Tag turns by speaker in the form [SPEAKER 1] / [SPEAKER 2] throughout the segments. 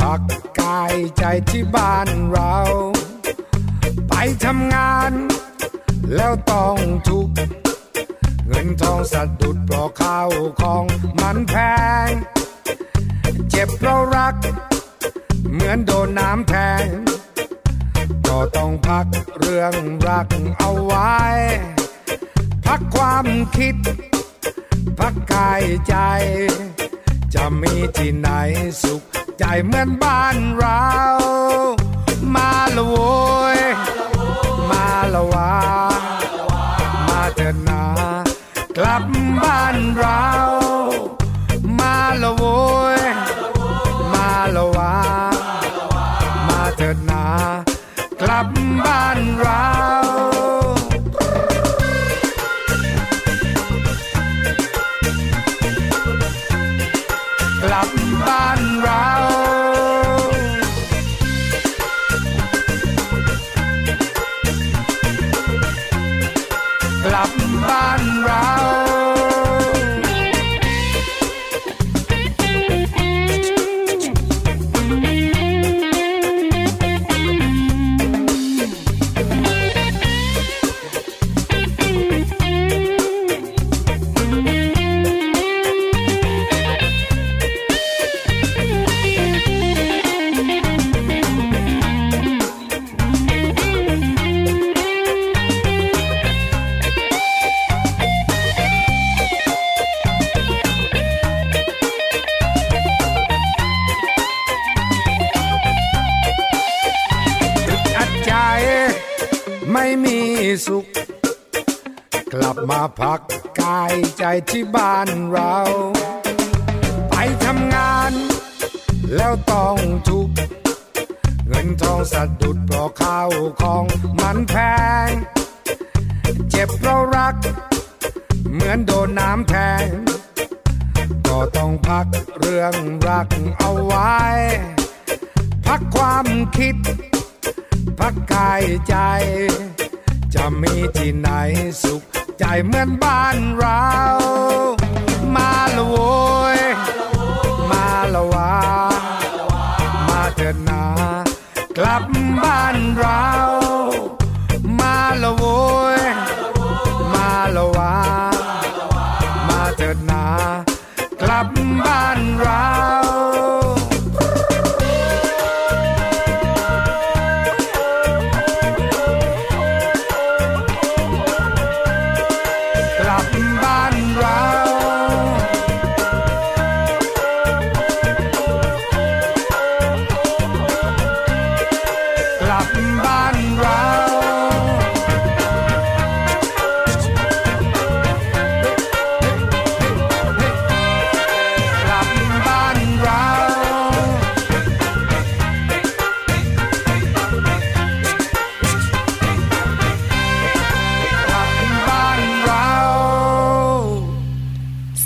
[SPEAKER 1] พักกายใจที่บ้านเรา ไปทำงาน แล้วต้องทุกข์เงินทองสะดุดเพราะข้าวของมันแพง เจ็บเพราะรัก เหมือนโดนน้ำแทง ก็ต้องพักเรื่องรักเอาไว้ พักความคิด พักกายใจ จะมีที่ไหนสุขใจเหมือนบ้านเรา มาละโวยมาละวามาเถิดนากลับบ้านเรามาาย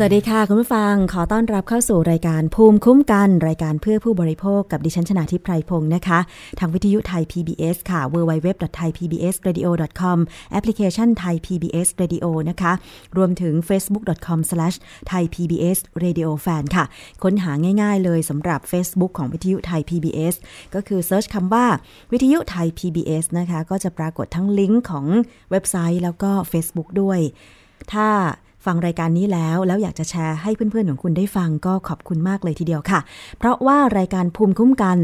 [SPEAKER 1] สวัสดี
[SPEAKER 2] ค่ะ คุณผู้ฟังขอต้อนรับเข้าสู่รายการภูมิคุ้มกัน รายการเพื่อผู้บริโภคกับดิฉันชนาทิพไพรพงศ์นะคะ ทางวิทยุไทย PBS ค่ะ www.thaipbsradio.com แอปพลิเคชันไทย PBS Radio นะคะ รวมถึง facebook.com/thaipbsradiofan ค่ะ ค้นหาง่ายๆเลยสำหรับ Facebook ของวิทยุไทย PBS ก็คือ search คำว่าวิทยุไทย PBS นะคะ ก็จะปรากฏทั้งลิงก์ของเว็บไซต์แล้วก็ Facebook ด้วย ถ้า ฟังรายการนี้แล้ว แล้วอยากจะแชร์ให้เพื่อนๆของคุณได้ฟังก็ขอบคุณมากเลยทีเดียวค่ะ เพราะว่ารายการภูมิคุ้มกัน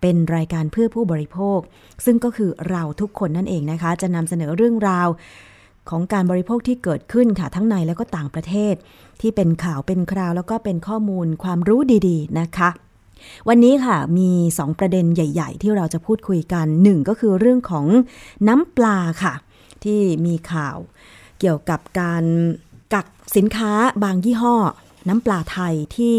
[SPEAKER 2] เป็นรายการเพื่อผู้บริโภค ซึ่งก็คือเราทุกคนนั่นเองนะคะ จะนำเสนอเรื่องราวของการบริโภคที่เกิดขึ้นค่ะทั้งในและก็ต่างประเทศ ที่เป็นข่าวเป็นคราว แล้วก็เป็นข้อมูลความรู้ดีๆนะคะ วันนี้ค่ะมี 2 ประเด็นใหญ่ ๆ ที่เราจะพูดคุยกันหนึ่งก็คือเรื่องของน้ำปลาค่ะ ที่มีข่าวเกี่ยวกับการ กักสินค้าบางยี่ห้อ น้ำปลาไทยที่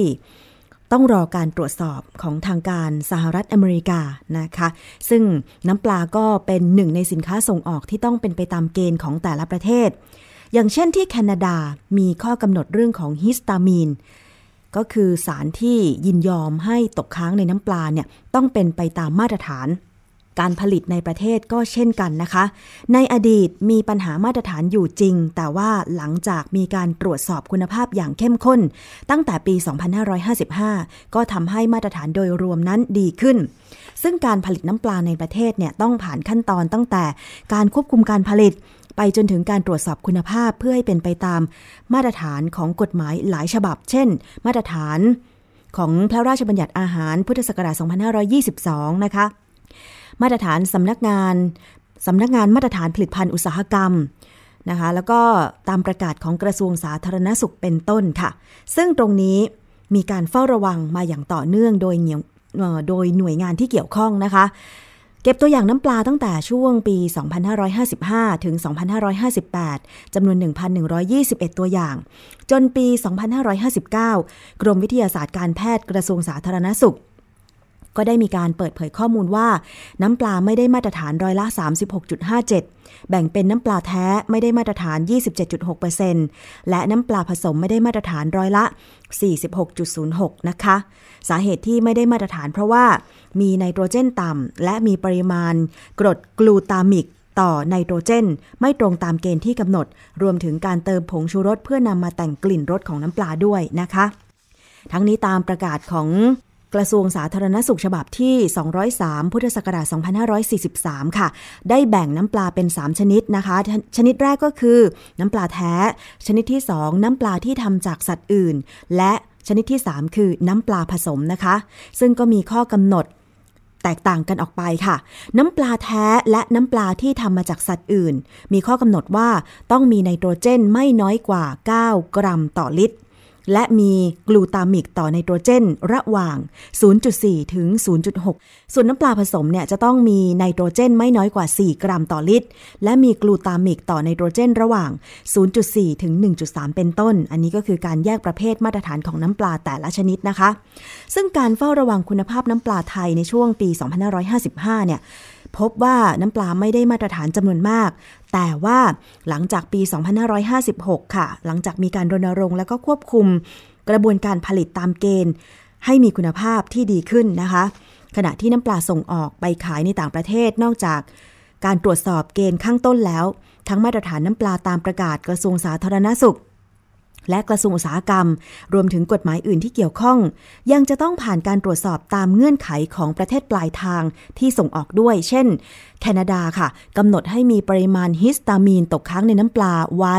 [SPEAKER 2] ต้องรอการตรวจสอบของทางการสหรัฐอเมริกานะคะ ซึ่งน้ำปลาก็เป็นหนึ่งในสินค้าส่งออกที่ต้องเป็นไปตามเกณฑ์ของแต่ละประเทศ อย่างเช่นที่แคนาดามีข้อกำหนดเรื่องของฮิสตามีน ก็คือสารที่ยินยอมให้ตกค้างในน้ำปลาเนี่ยต้องเป็นไปตามมาตรฐาน การผลิตในประเทศก็เช่นกันนะคะ ในอดีตมีปัญหามาตรฐานอยู่จริง แต่ว่าหลังจากมีการตรวจสอบคุณภาพอย่างเข้มข้น ตั้งแต่ปี 2555 ก็ทำให้มาตรฐานโดยรวมนั้นดีขึ้น ซึ่งการผลิตน้ำปลาในประเทศเนี่ยต้องผ่านขั้นตอนตั้งแต่การควบคุมการผลิตไปจนถึงการตรวจสอบคุณภาพเพื่อให้เป็นไปตามมาตรฐานของกฎหมายหลายฉบับ เช่น มาตรฐานของพระราชบัญญัติอาหารพุทธศักราช 2522 นะคะ มาตรฐานสำนักงานสำนักงานมาตรฐานผลิตภัณฑ์อุตสาหกรรมนะคะแล้วก็ตามประกาศของกระทรวงสาธารณสุขเป็นต้นค่ะ ซึ่งตรงนี้มีการเฝ้าระวังมาอย่างต่อเนื่องโดยโดยหน่วยงานที่เกี่ยวข้องนะคะ เก็บตัวอย่างน้ำปลาตั้งแต่ช่วงปี 2555 ถึง 2558 จำนวน 1,121 ตัวอย่าง จนปี 2559 กรมวิทยาศาสตร์การแพทย์กระทรวงสาธารณสุข ก็ได้มีการเปิดเผยข้อมูลว่า น้ำปลาไม่ได้มาตรฐานร้อยละ 36.57 แบ่งเป็นน้ำปลาแท้ไม่ได้มาตรฐาน 27.6%และน้ำปลาผสมไม่ได้มาตรฐานร้อยละ 46.06 นะคะ สาเหตุที่ไม่ได้มาตรฐานเพราะว่า มีไนโตรเจนต่ำและมีปริมาณ กรดกลูตามิกต่อไนโตรเจน ไม่ตรงตามเกณฑ์ที่กำหนด รวมถึงการเติมผงชูรสเพื่อนำมาแต่งกลิ่นรสของน้ำปลาด้วยนะคะ ทั้งนี้ตามประกาศของ กระทรวงสาธารณสุขฉบับที่ 203 พุทธศักราช 2543 ค่ะ ได้แบ่งน้ำปลาเป็น 3 ชนิดนะคะ ชนิดแรกก็คือ น้ำปลาแท้ ชนิดที่ 2 น้ำปลาที่ทำจากสัตว์อื่น และชนิดที่ 3 คือน้ำปลาผสมนะคะ ซึ่งก็มีข้อกำหนดแตกต่างกันออกไปค่ะ น้ำปลาแท้และน้ำปลาที่ทำมาจากสัตว์อื่น มีข้อกำหนดว่าต้องมีไนโตรเจนไม่น้อยกว่า 9 กรัมต่อลิตร และมีกลูตามิกต่อไนโตรเจนระหว่าง 0.4 ถึง 0.6 ส่วนน้ำปลาผสมเนี่ยจะต้องมีไนโตรเจนไม่น้อยกว่า 4 กรัมต่อลิตร และมีกลูตามิกต่อไนโตรเจนระหว่าง 0.4 ถึง 1.3 เป็นต้น อันนี้ก็คือการแยกประเภทมาตรฐานของน้ำปลาแต่ละชนิดนะคะ ซึ่งการเฝ้าระวังคุณภาพน้ำปลาไทยในช่วงปี 2555 เนี่ย พบว่าน้ำปลาไม่ได้มาตรฐานจำนวนมาก แต่ว่าหลังจากปี 2556 ค่ะ หลังจากมีการรณรงค์และก็ควบคุมกระบวนการผลิตตามเกณฑ์ ให้มีคุณภาพที่ดีขึ้นนะคะ ขณะที่น้ำปลาส่งออกไปขายในต่างประเทศนอกจากการตรวจสอบเกณฑ์ข้างต้นแล้ว ทั้งมาตรฐานน้ำปลาตามประกาศกระทรวงสาธารณสุข และกระทรวงอุตสาหกรรม รวมถึงกฎหมายอื่นที่เกี่ยวข้อง ยังจะต้องผ่านการตรวจสอบตามเงื่อนไขของประเทศปลายทางที่ส่งออกด้วย เช่น แคนาดาค่ะกำหนดให้มีปริมาณฮิสตามีนตกค้างในน้ำปลาไว้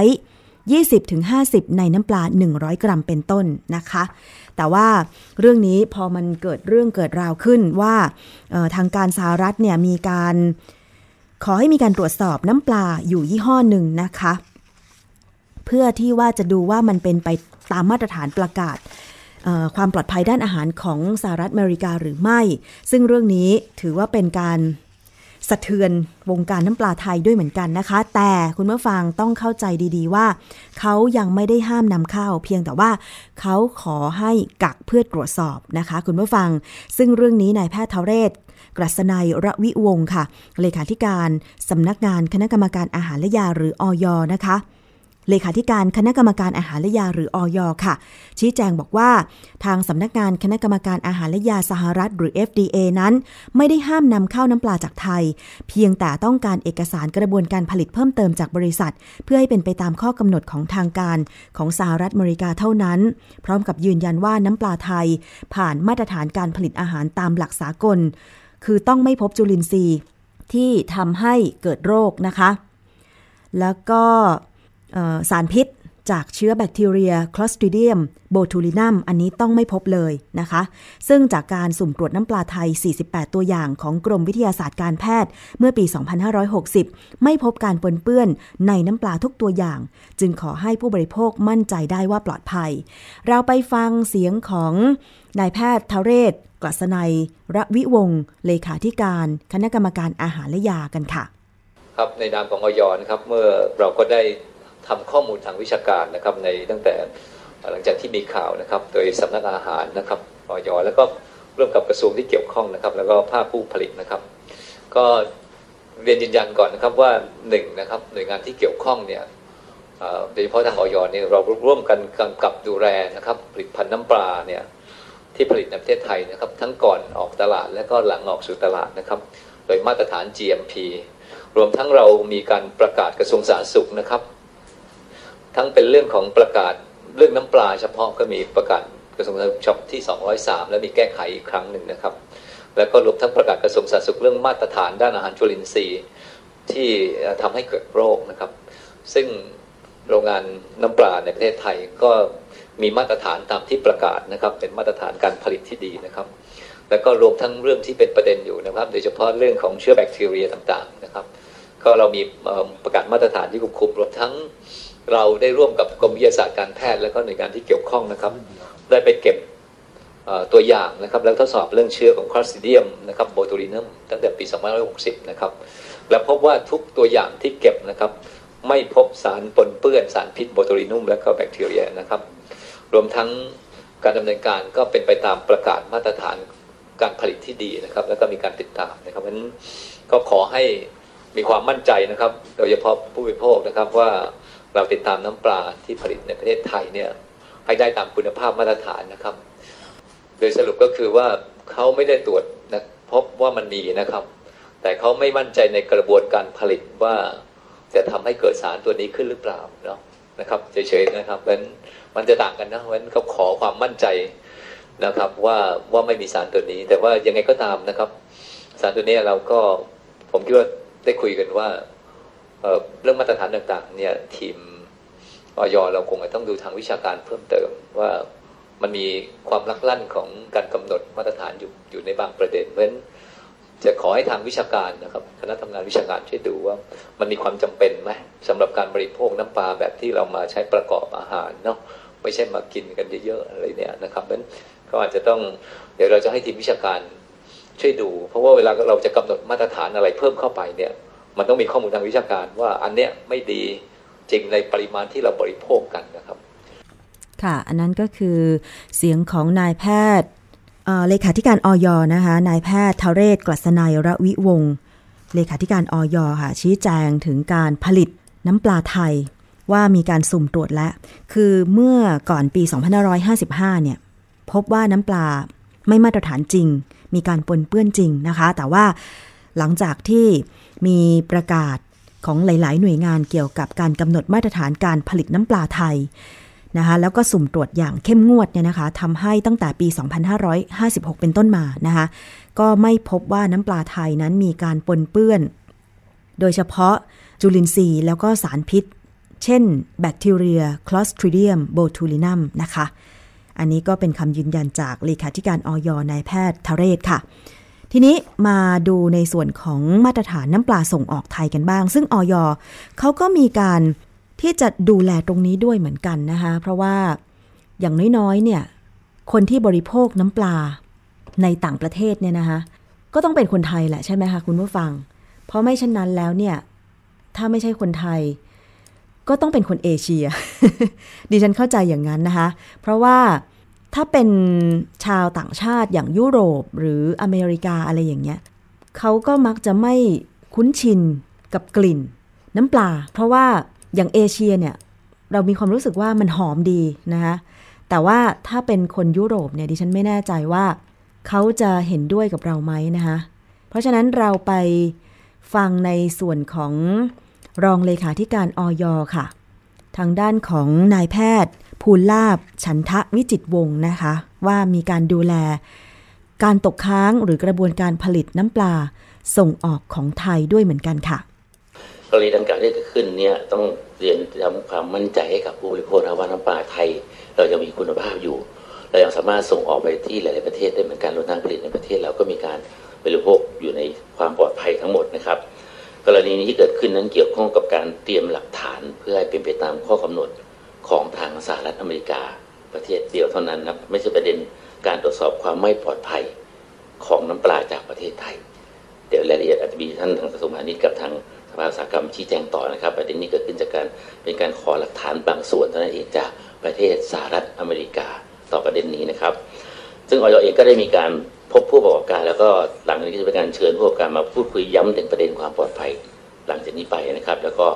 [SPEAKER 2] 20-50 ในน้ำปลา 100 กรัมเป็นต้นนะคะ แต่ว่าเรื่องนี้พอมันเกิดเรื่องเกิดราวขึ้นว่าทางการสหรัฐเนี่ยมีการขอให้มีการตรวจสอบน้ำปลาอยู่ยี่ห้อหนึ่งนะคะ เพื่อที่ว่าจะดูว่ามันเป็นไปตามมาตรฐานประกาศความปลอดภัยด้านอาหารของสหรัฐอเมริกาหรือไม่ ซึ่งเรื่องนี้ถือว่าเป็นการสะเทือนวงการน้ำปลาไทยด้วยเหมือนกันนะคะ แต่คุณผู้ฟังต้องเข้าใจดีๆว่า เขายังไม่ได้ห้ามนำเข้า เพียงแต่ว่าเขาขอให้กักเพื่อตรวจสอบนะคะ คุณผู้ฟัง ซึ่งเรื่องนี้นายแพทย์เทเรศ กรัศนัยระวิวงค่ะ เลขาธิการสำนักงานคณะกรรมการอาหารและยาหรืออยนะคะ เลขาธิการคณะกรรมการอาหารและยาหรืออย ค่ะ ชี้แจงบอกว่า ทางสำนักงานคณะกรรมการอาหารและยาสหรัฐ หรือ FDA นั้น ไม่ได้ห้ามนำเข้าน้ำปลาจากไทย เพียงแต่ต้องการเอกสารกระบวนการผลิตเพิ่มเติมจากบริษัท เพื่อให้เป็นไปตามข้อกำหนดของทางการของสหรัฐอเมริกาเท่านั้น พร้อมกับยืนยันว่าน้ำปลาไทย ผ่านมาตรฐานการผลิตอาหารตามหลักสากล คือต้องไม่พบจุลินทรีย์ที่ทำให้เกิดโรคนะคะ แล้วก็ สารพิษจากเชื้อแบคทีเรีย Clostridium botulinum อันนี้ต้องไม่พบเลยนะคะ ซึ่งจากการสุ่มตรวจน้ำปลาไทย 48 ตัวอย่างของกรมวิทยาศาสตร์การแพทย์ เมื่อปี 2560 ไม่พบการปนเปื้อนในน้ำปลาทุกตัวอย่าง จึงขอให้ผู้บริโภคมั่นใจได้ว่าปลอดภัย เราไปฟังเสียงของนายแพทย์ทเรศ กลัษนัยระวิวงศ์เลขาธิการ คณะกรรมการอาหารและยากันค่ะ
[SPEAKER 3] ครับในนามของออยนะครับเมื่อเราก็ได้ ทำข้อมูลทางวิชาการนะครับในตั้งแต่หลังจากที่มีข่าวนะครับ โดยสำนักอาหารนะครับออยแล้วก็ร่วมกับกระทรวงที่เกี่ยวข้องนะครับ แล้วก็ภาคผู้ผลิตนะครับ ก็เรียนยืนยันก่อนนะครับว่าหนึ่งนะครับหน่วยงานที่เกี่ยวข้องเนี่ยโดยเฉพาะทางออยเนี่ยเราร่วมกันกำกับดูแลนะครับผลิตภัณฑ์น้ำปลาเนี่ยที่ผลิตในประเทศไทยนะครับ ทั้งก่อนออกตลาดและก็หลังออกสู่ตลาดนะครับ โดยมาตรฐาน GMP รวมทั้งเรามีการประกาศกระทรวงสาธารณสุขนะครับ ทั้งเป็นเรื่องของประกาศเรื่องน้ำปลาเฉพาะก็มีประกาศกระทรวงสาธารณสุขที่ 203 แล้วมีแก้ไขอีกครั้งหนึ่งนะครับ แล้วก็รวมทั้งประกาศกระทรวงสาธารณสุขเรื่องมาตรฐานด้านอาหารจุลินทรีย์ที่ทำให้เกิดโรคนะครับ ซึ่งโรงงานน้ำปลาในประเทศไทยก็มีมาตรฐานตามที่ประกาศนะครับ เป็นมาตรฐานการผลิตที่ดีนะครับ แล้วก็รวมทั้งเรื่องที่เป็นประเด็นอยู่นะครับ โดยเฉพาะเรื่องของเชื้อแบคทีเรียต่างๆนะครับ ก็เรามีประกาศมาตรฐานที่ควบคุมรวมทั้ง เราได้ร่วมกับกรมวิทยาศาสตร์การแพทย์และก็หน่วยงานที่เกี่ยวข้องนะครับ ได้ไปเก็บตัวอย่างนะครับ แล้วทดสอบเรื่องเชื้อของคลอสซิเดียมนะครับโบตูลินัมตั้งแต่ปี 2560 นะครับ และพบว่าทุกตัวอย่างที่เก็บนะครับ ไม่พบสารปนเปื้อนสารพิษโบตูลินัมและก็แบคทีเรียนะครับ รวมทั้งการดำเนินการก็เป็นไปตามประกาศมาตรฐานการผลิตที่ดีนะครับ แล้วก็มีการติดตามนะครับเพราะฉะนั้นก็ขอให้มีความมั่นใจนะครับ โดยเฉพาะผู้บริโภคนะครับว่า เราติดตามน้ำปลาที่ผลิตในประเทศไทยเนี่ยให้ได้ตามคุณภาพมาตรฐานนะครับ โดยสรุปก็คือว่าเขาไม่ได้ตรวจนะพบว่ามันมีนะครับ แต่เขาไม่มั่นใจในกระบวนการผลิตว่าจะทำให้เกิดสารตัวนี้ขึ้นหรือเปล่าเนาะนะครับเฉยๆนะครับเพราะนั้นมันจะต่างกันนะเพราะนั้นเขาขอความมั่นใจนะครับว่าว่าไม่มีสารตัวนี้ แต่ว่ายังไงก็ตามนะครับ สารตัวนี้เราก็ผมคิดว่าได้คุยกันว่า เรื่องมาตรฐานต่างๆ เนี่ยทีมออยเราคงจะต้องดูทางวิชาการเพิ่มเติมว่ามันมีความลักลั่นของการกำหนดมาตรฐานอยู่อยู่ในบางประเด็นเพราะฉะนั้นจะขอให้ทางวิชาการนะครับคณะทำงานวิชาการช่วยดูว่ามันมีความจำเป็นไหมสำหรับการบริโภคน้ำปลาแบบที่เรามาใช้ประกอบอาหารเนาะไม่ใช่มากินกันเยอะๆอะไรเนี่ยนะครับเพราะฉะนั้นก็อาจจะต้องเดี๋ยวเราจะให้ทีมวิชาการช่วยดู เพราะว่าเวลาเราจะกำหนดมาตรฐานอะไรเพิ่มเข้าไปเนี่ย มันต้องมีข้อมูลทางวิชาการว่าอันเนี้ยไม่ดีจริงในปริมาณที่เราบริโภคกันนะครับ
[SPEAKER 2] ค่ะ อันนั้นก็คือเสียงของนายแพทย์เลขาธิการออยนะคะนายแพทย์ทเรศกลัษณัยระวิวงศ์เลขาธิการออยค่ะ ชี้แจงถึงการผลิตน้ำปลาไทยว่ามีการสุ่มตรวจแล้ว คือเมื่อก่อนปี 2555 เนี่ย พบว่าน้ำปลาไม่มาตรฐานจริง มีการปนเปื้อนจริงนะคะ แต่ว่า หลังจากที่มีประกาศของหลาย ๆ หน่วยงานเกี่ยวกับการกำหนดมาตรฐานการผลิตน้ำปลาไทยนะคะแล้วก็สุ่มตรวจอย่างเข้มงวดเนี่ยนะคะทำให้ตั้งแต่ปี 2556 เป็นต้นมานะคะก็ไม่พบว่าน้ำปลาไทยนั้นมีการปนเปื้อน โดยเฉพาะจุลินทรีย์แล้วก็สารพิษ เช่น แบคทีเรีย Clostridium botulinum นะคะ อันนี้ก็เป็นคำยืนยันจากเลขาธิการออยนายแพทย์ทเรศค่ะ ทีนี้มาดูในส่วนของมาตรฐานน้ำปลาส่งออกไทยกันบ้าง ซึ่งออยเขาก็มีการที่จะดูแลตรงนี้ด้วยเหมือนกันนะคะเพราะว่าอย่างน้อยๆเนี่ยคนที่บริโภคน้ำปลาในต่างประเทศเนี่ยนะคะก็ต้องเป็นคนไทยแหละใช่ไหมคะคุณผู้ฟัง เพราะไม่เช่นนั้นแล้วเนี่ยถ้าไม่ใช่คนไทย ก็ต้องเป็นคนเอเชีย ดิฉันเข้าใจอย่างนั้นนะคะ เพราะว่า ถ้าเป็นชาวต่างชาติอย่างยุโรปหรืออเมริกาอะไรอย่างเงี้ยเขาก็มักจะไม่คุ้นชินกับกลิ่นน้ำปลา เพราะว่าอย่างเอเชียเนี่ยเรามีความรู้สึกว่ามันหอมดีนะคะแต่ว่าถ้าเป็นคนยุโรปเนี่ยดิฉันไม่แน่ใจว่าเขาจะเห็นด้วยกับเราไหมนะคะเพราะฉะนั้นเราไปฟังในส่วนของรองเลขาธิการออยค่ะ ทางด้านของนายแพทย์ ภูลาบฉันทะวิจิตวงนะคะ ว่ามีการดูแล การตกค้างหรือกระบวนการผลิตน้ำปลาส่งออกของไทยด้วยเหมือนกันค่ะ
[SPEAKER 4] กรณีดังกล่าวที่เกิดขึ้นเนี่ยต้องเรียนทำความมั่นใจให้กับผู้บริโภคนะว่าน้ำปลาไทย เรายังมีคุณภาพอยู่ เรายังสามารถส่งออกไปที่หลาย ๆประเทศได้เหมือนกันรวมทั้งผลิตในประเทศเราก็มีการบริโภคอยู่ในความปลอดภัยทั้งหมดนะครับกรณีนี้ที่เกิดขึ้นนั้นเกี่ยวข้องกับการเตรียมหลักฐานเพื่อให้เป็นไปตามข้อกำหนด ของทางสหรัฐอเมริกา ประเทศเดียวเท่านั้นนะไม่ใช่ประเด็นการตรวจสอบความไม่ปลอดภัยของน้ำปลาจากประเทศไทย เดี๋ยวรายละเอียดอาจจะมีท่านทางกระทรวงพาณิชย์กับทางสภาอุตสาหกรรมชี้แจงต่อนะครับ ประเด็นนี้เกิดขึ้นจากการเป็นการขอหลักฐานบางส่วนเท่านั้นเองจากประเทศสหรัฐอเมริกาต่อประเด็นนี้นะครับ ซึ่งออยเองก็ได้มีการพบผู้ประกอบการ แล้วก็หลังจากนี้ก็จะเป็นการเชิญผู้ประกอบการมาพูดคุยย้ำถึงประเด็นความปลอดภัย หลังจากนี้ไปนะครับ แล้วก็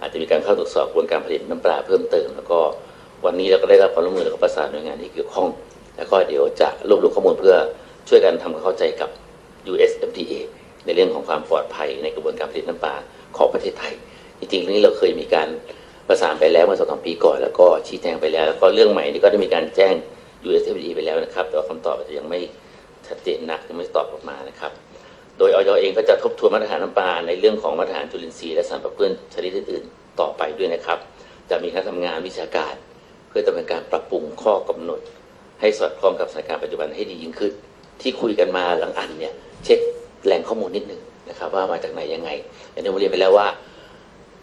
[SPEAKER 4] อาจจะมีการเข้าตรวจสอบกระบวนการผลิตน้ำปลาเพิ่มเติม แล้วก็วันนี้เราก็ได้รับความร่วมมือแล้วก็ประสานหน่วยงานที่เกี่ยวข้อง แล้วก็เดี๋ยวจะรวบรวมข้อมูลเพื่อช่วยกันทำความเข้าใจกับ USFDA ในเรื่องของความปลอดภัยในกระบวนการผลิตน้ำปลาของประเทศไทย จริงๆเรื่องนี้เราเคยมีการประสานไปแล้วเมื่อสองสามปีก่อน แล้วก็ชี้แจงไปแล้ว แล้วก็เรื่องใหม่นี้ก็ได้มีการแจ้ง USFDA ไปแล้วนะครับ แต่ว่าคำตอบอาจจะยังไม่ชัดเจนนักยังไม่ตอบออกมานะครับ โดยออยเองก็จะทบทวนมาตรฐานน้ำปลาในเรื่องของมาตรฐานจุลินทรีย์และสารปะเปื้อนชนิดอื่นๆ ต่อไปด้วยนะครับ จะมีการทำงานวิชาการ เพื่อดำเนินการปรับปรุงข้อกำหนด ให้สอดคล้องกับสถานการณ์ปัจจุบันให้ดียิ่งขึ้น ที่คุยกันมาหลังอันเนี่ยเช็คแหล่งข้อมูลนิดนึงนะครับว่ามาจากไหนยังไงอย่างที่ผมเรียนไปแล้วว่า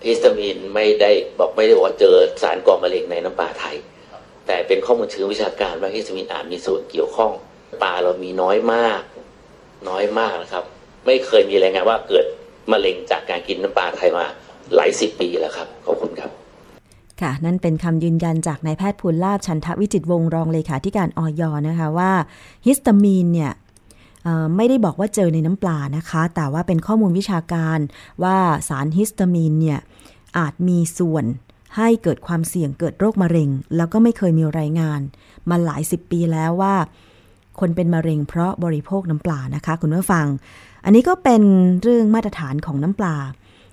[SPEAKER 4] ฮิสตามีนไม่ได้บอกไม่ได้บอกว่าเจอสารก่อมะเร็งในน้ำปลาไทย แต่เป็นข้อมูลเชิงวิชาการว่าฮิสตามีนอาจมีส่วนเกี่ยวข้องปลาเรามีน้อยมาก น้อยมากนะครับ ไม่เคยมีรายงานว่าเกิดมะเร็งจากการกินน้ำปลาไทยมาหลายสิบปีแล้วครับขอบคุณครับ
[SPEAKER 2] ค่ะ นั่นเป็นคำยืนยันจากนายแพทย์ภูลลาบชันทวิจิตวงรองเลขาธิการออยนะคะว่าฮิสตามีนเนี่ยไม่ได้บอกว่าเจอในน้ำปลานะคะ แต่ว่าเป็นข้อมูลวิชาการว่าสารฮิสตามีนเนี่ยอาจมีส่วนให้เกิดความเสี่ยงเกิดโรคมะเร็ง แล้วก็ไม่เคยมีรายงาน มาหลายสิบปีแล้วว่า คนเป็นมะเร็งเพราะบริโภคน้ำปลานะคะ คุณผู้ฟัง อันนี้ก็เป็นเรื่องมาตรฐานของน้ำปลา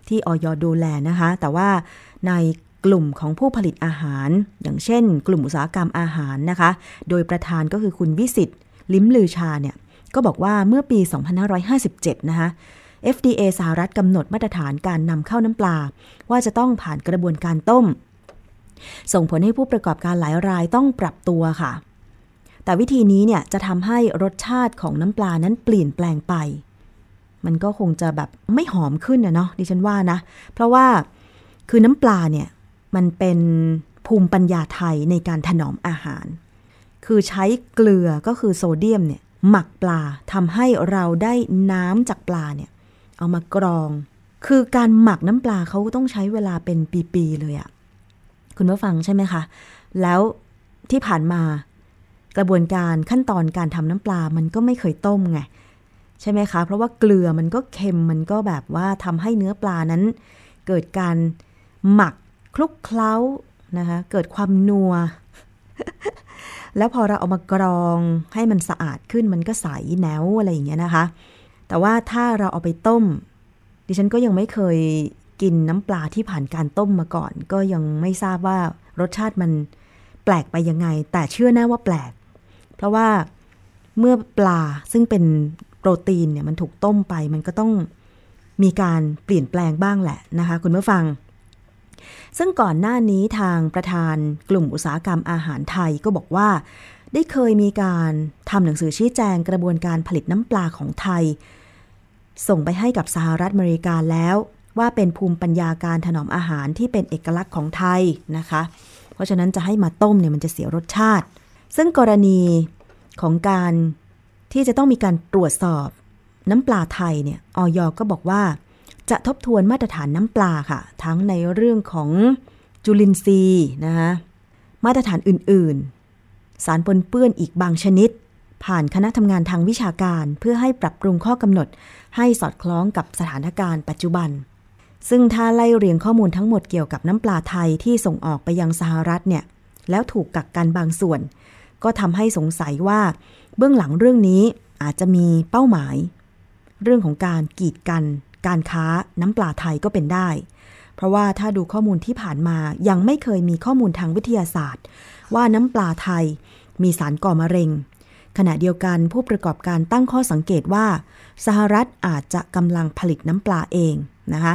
[SPEAKER 2] ที่ออยดูแลนะคะ แต่ว่าในกลุ่มของผู้ผลิตอาหาร อย่างเช่น กลุ่มอุตสาหกรรมอาหารนะคะ โดยประธานก็คือคุณวิสิตลิ้มลือชาเนี่ย ก็บอกว่าเมื่อปี 2557 นะคะ FDA สหรัฐกำหนดมาตรฐานการนำเข้าน้ำปลา ว่าจะต้องผ่านกระบวนการต้ม ส่งผลให้ผู้ประกอบการหลายรายต้องปรับตัวค่ะ แต่วิธีนี้เนี่ยจะทำให้รสชาติของน้ำปลานั้นเปลี่ยนแปลงไป มันก็คงจะแบบไม่หอมขึ้นนะเนาะดิฉันว่านะ เพราะว่าคือน้ำปลาเนี่ยมันเป็นภูมิปัญญาไทยในการถนอมอาหาร คือใช้เกลือก็คือโซเดียมเนี่ยหมักปลาทำให้เราได้น้ำจากปลาเนี่ยเอามากรอง คือการหมักน้ำปลาเขาต้องใช้เวลาเป็นปีๆเลยอะคุณผู้ฟังใช่ไหมคะ แล้วที่ผ่านมากระบวนการขั้นตอนการทำน้ำปลามันก็ไม่เคยต้มไง ใช่ไหมคะ เพราะว่าเกลือมันก็เค็มมันก็แบบว่าทำให้เนื้อปลานั้น เกิดการหมักคลุกเคล้านะคะ เกิดความนัว แล้วพอเราเอามากรองให้มันสะอาดขึ้นมันก็ใสแนวอะไรอย่างเงี้ยนะคะ แต่ว่าถ้าเราเอาไปต้ม ดิฉันก็ยังไม่เคยกินน้ำปลาที่ผ่านการต้มมาก่อน ก็ยังไม่ทราบว่ารสชาติมันแปลกไปยังไง แต่เชื่อแน่ว่าแปลก เพราะว่าเมื่อปลาซึ่งเป็น โปรตีนเนี่ยมันถูกต้มไป มันก็ต้องมีการเปลี่ยนแปลงบ้างแหละนะคะคุณผู้ฟัง ซึ่งก่อนหน้านี้ทางประธานกลุ่มอุตสาหกรรมอาหารไทยก็บอกว่า ได้เคยมีการทำหนังสือชี้แจงกระบวนการผลิตน้ำปลาของไทย ส่งไปให้กับสหรัฐอเมริกาแล้ว ว่าเป็นภูมิปัญญาการถนอมอาหารที่เป็นเอกลักษณ์ของไทยนะคะ เพราะฉะนั้นจะให้มาต้มเนี่ยมันจะเสียรสชาติ ซึ่งกรณีของการ ที่จะต้องมีการตรวจสอบ น้ำปลาไทยเนี่ยออยก็บอกว่า จะทบทวนมาตรฐานน้ำปลาค่ะ ทั้งในเรื่องของจุลินทรีย์นะคะมาตรฐานอื่นๆ สารปนเปื้อนอีกบางชนิด ผ่านคณะทำงานทางวิชาการเพื่อให้ปรับปรุงข้อกำหนด ให้สอดคล้องกับสถานการณ์ปัจจุบัน ซึ่งถ้าไล่เรียงข้อมูลทั้งหมดเกี่ยวกับน้ำปลาไทยที่ส่งออกไปยังสหรัฐเนี่ยแล้วถูกกักกันบางส่วน ก็ทำให้สงสัยว่า เบื้องหลังเรื่องนี้อาจจะมีเป้าหมาย เรื่องของการกีดกัน การค้าน้ำปลาไทยก็เป็นได้ เพราะว่าถ้าดูข้อมูลที่ผ่านมายังไม่เคยมีข้อมูลทางวิทยาศาสตร์ ว่าน้ำปลาไทยมีสารก่อมะเร็ง ขณะเดียวกันผู้ประกอบการตั้งข้อสังเกตว่า สหรัฐอาจจะกำลังผลิตน้ำปลาเองนะคะ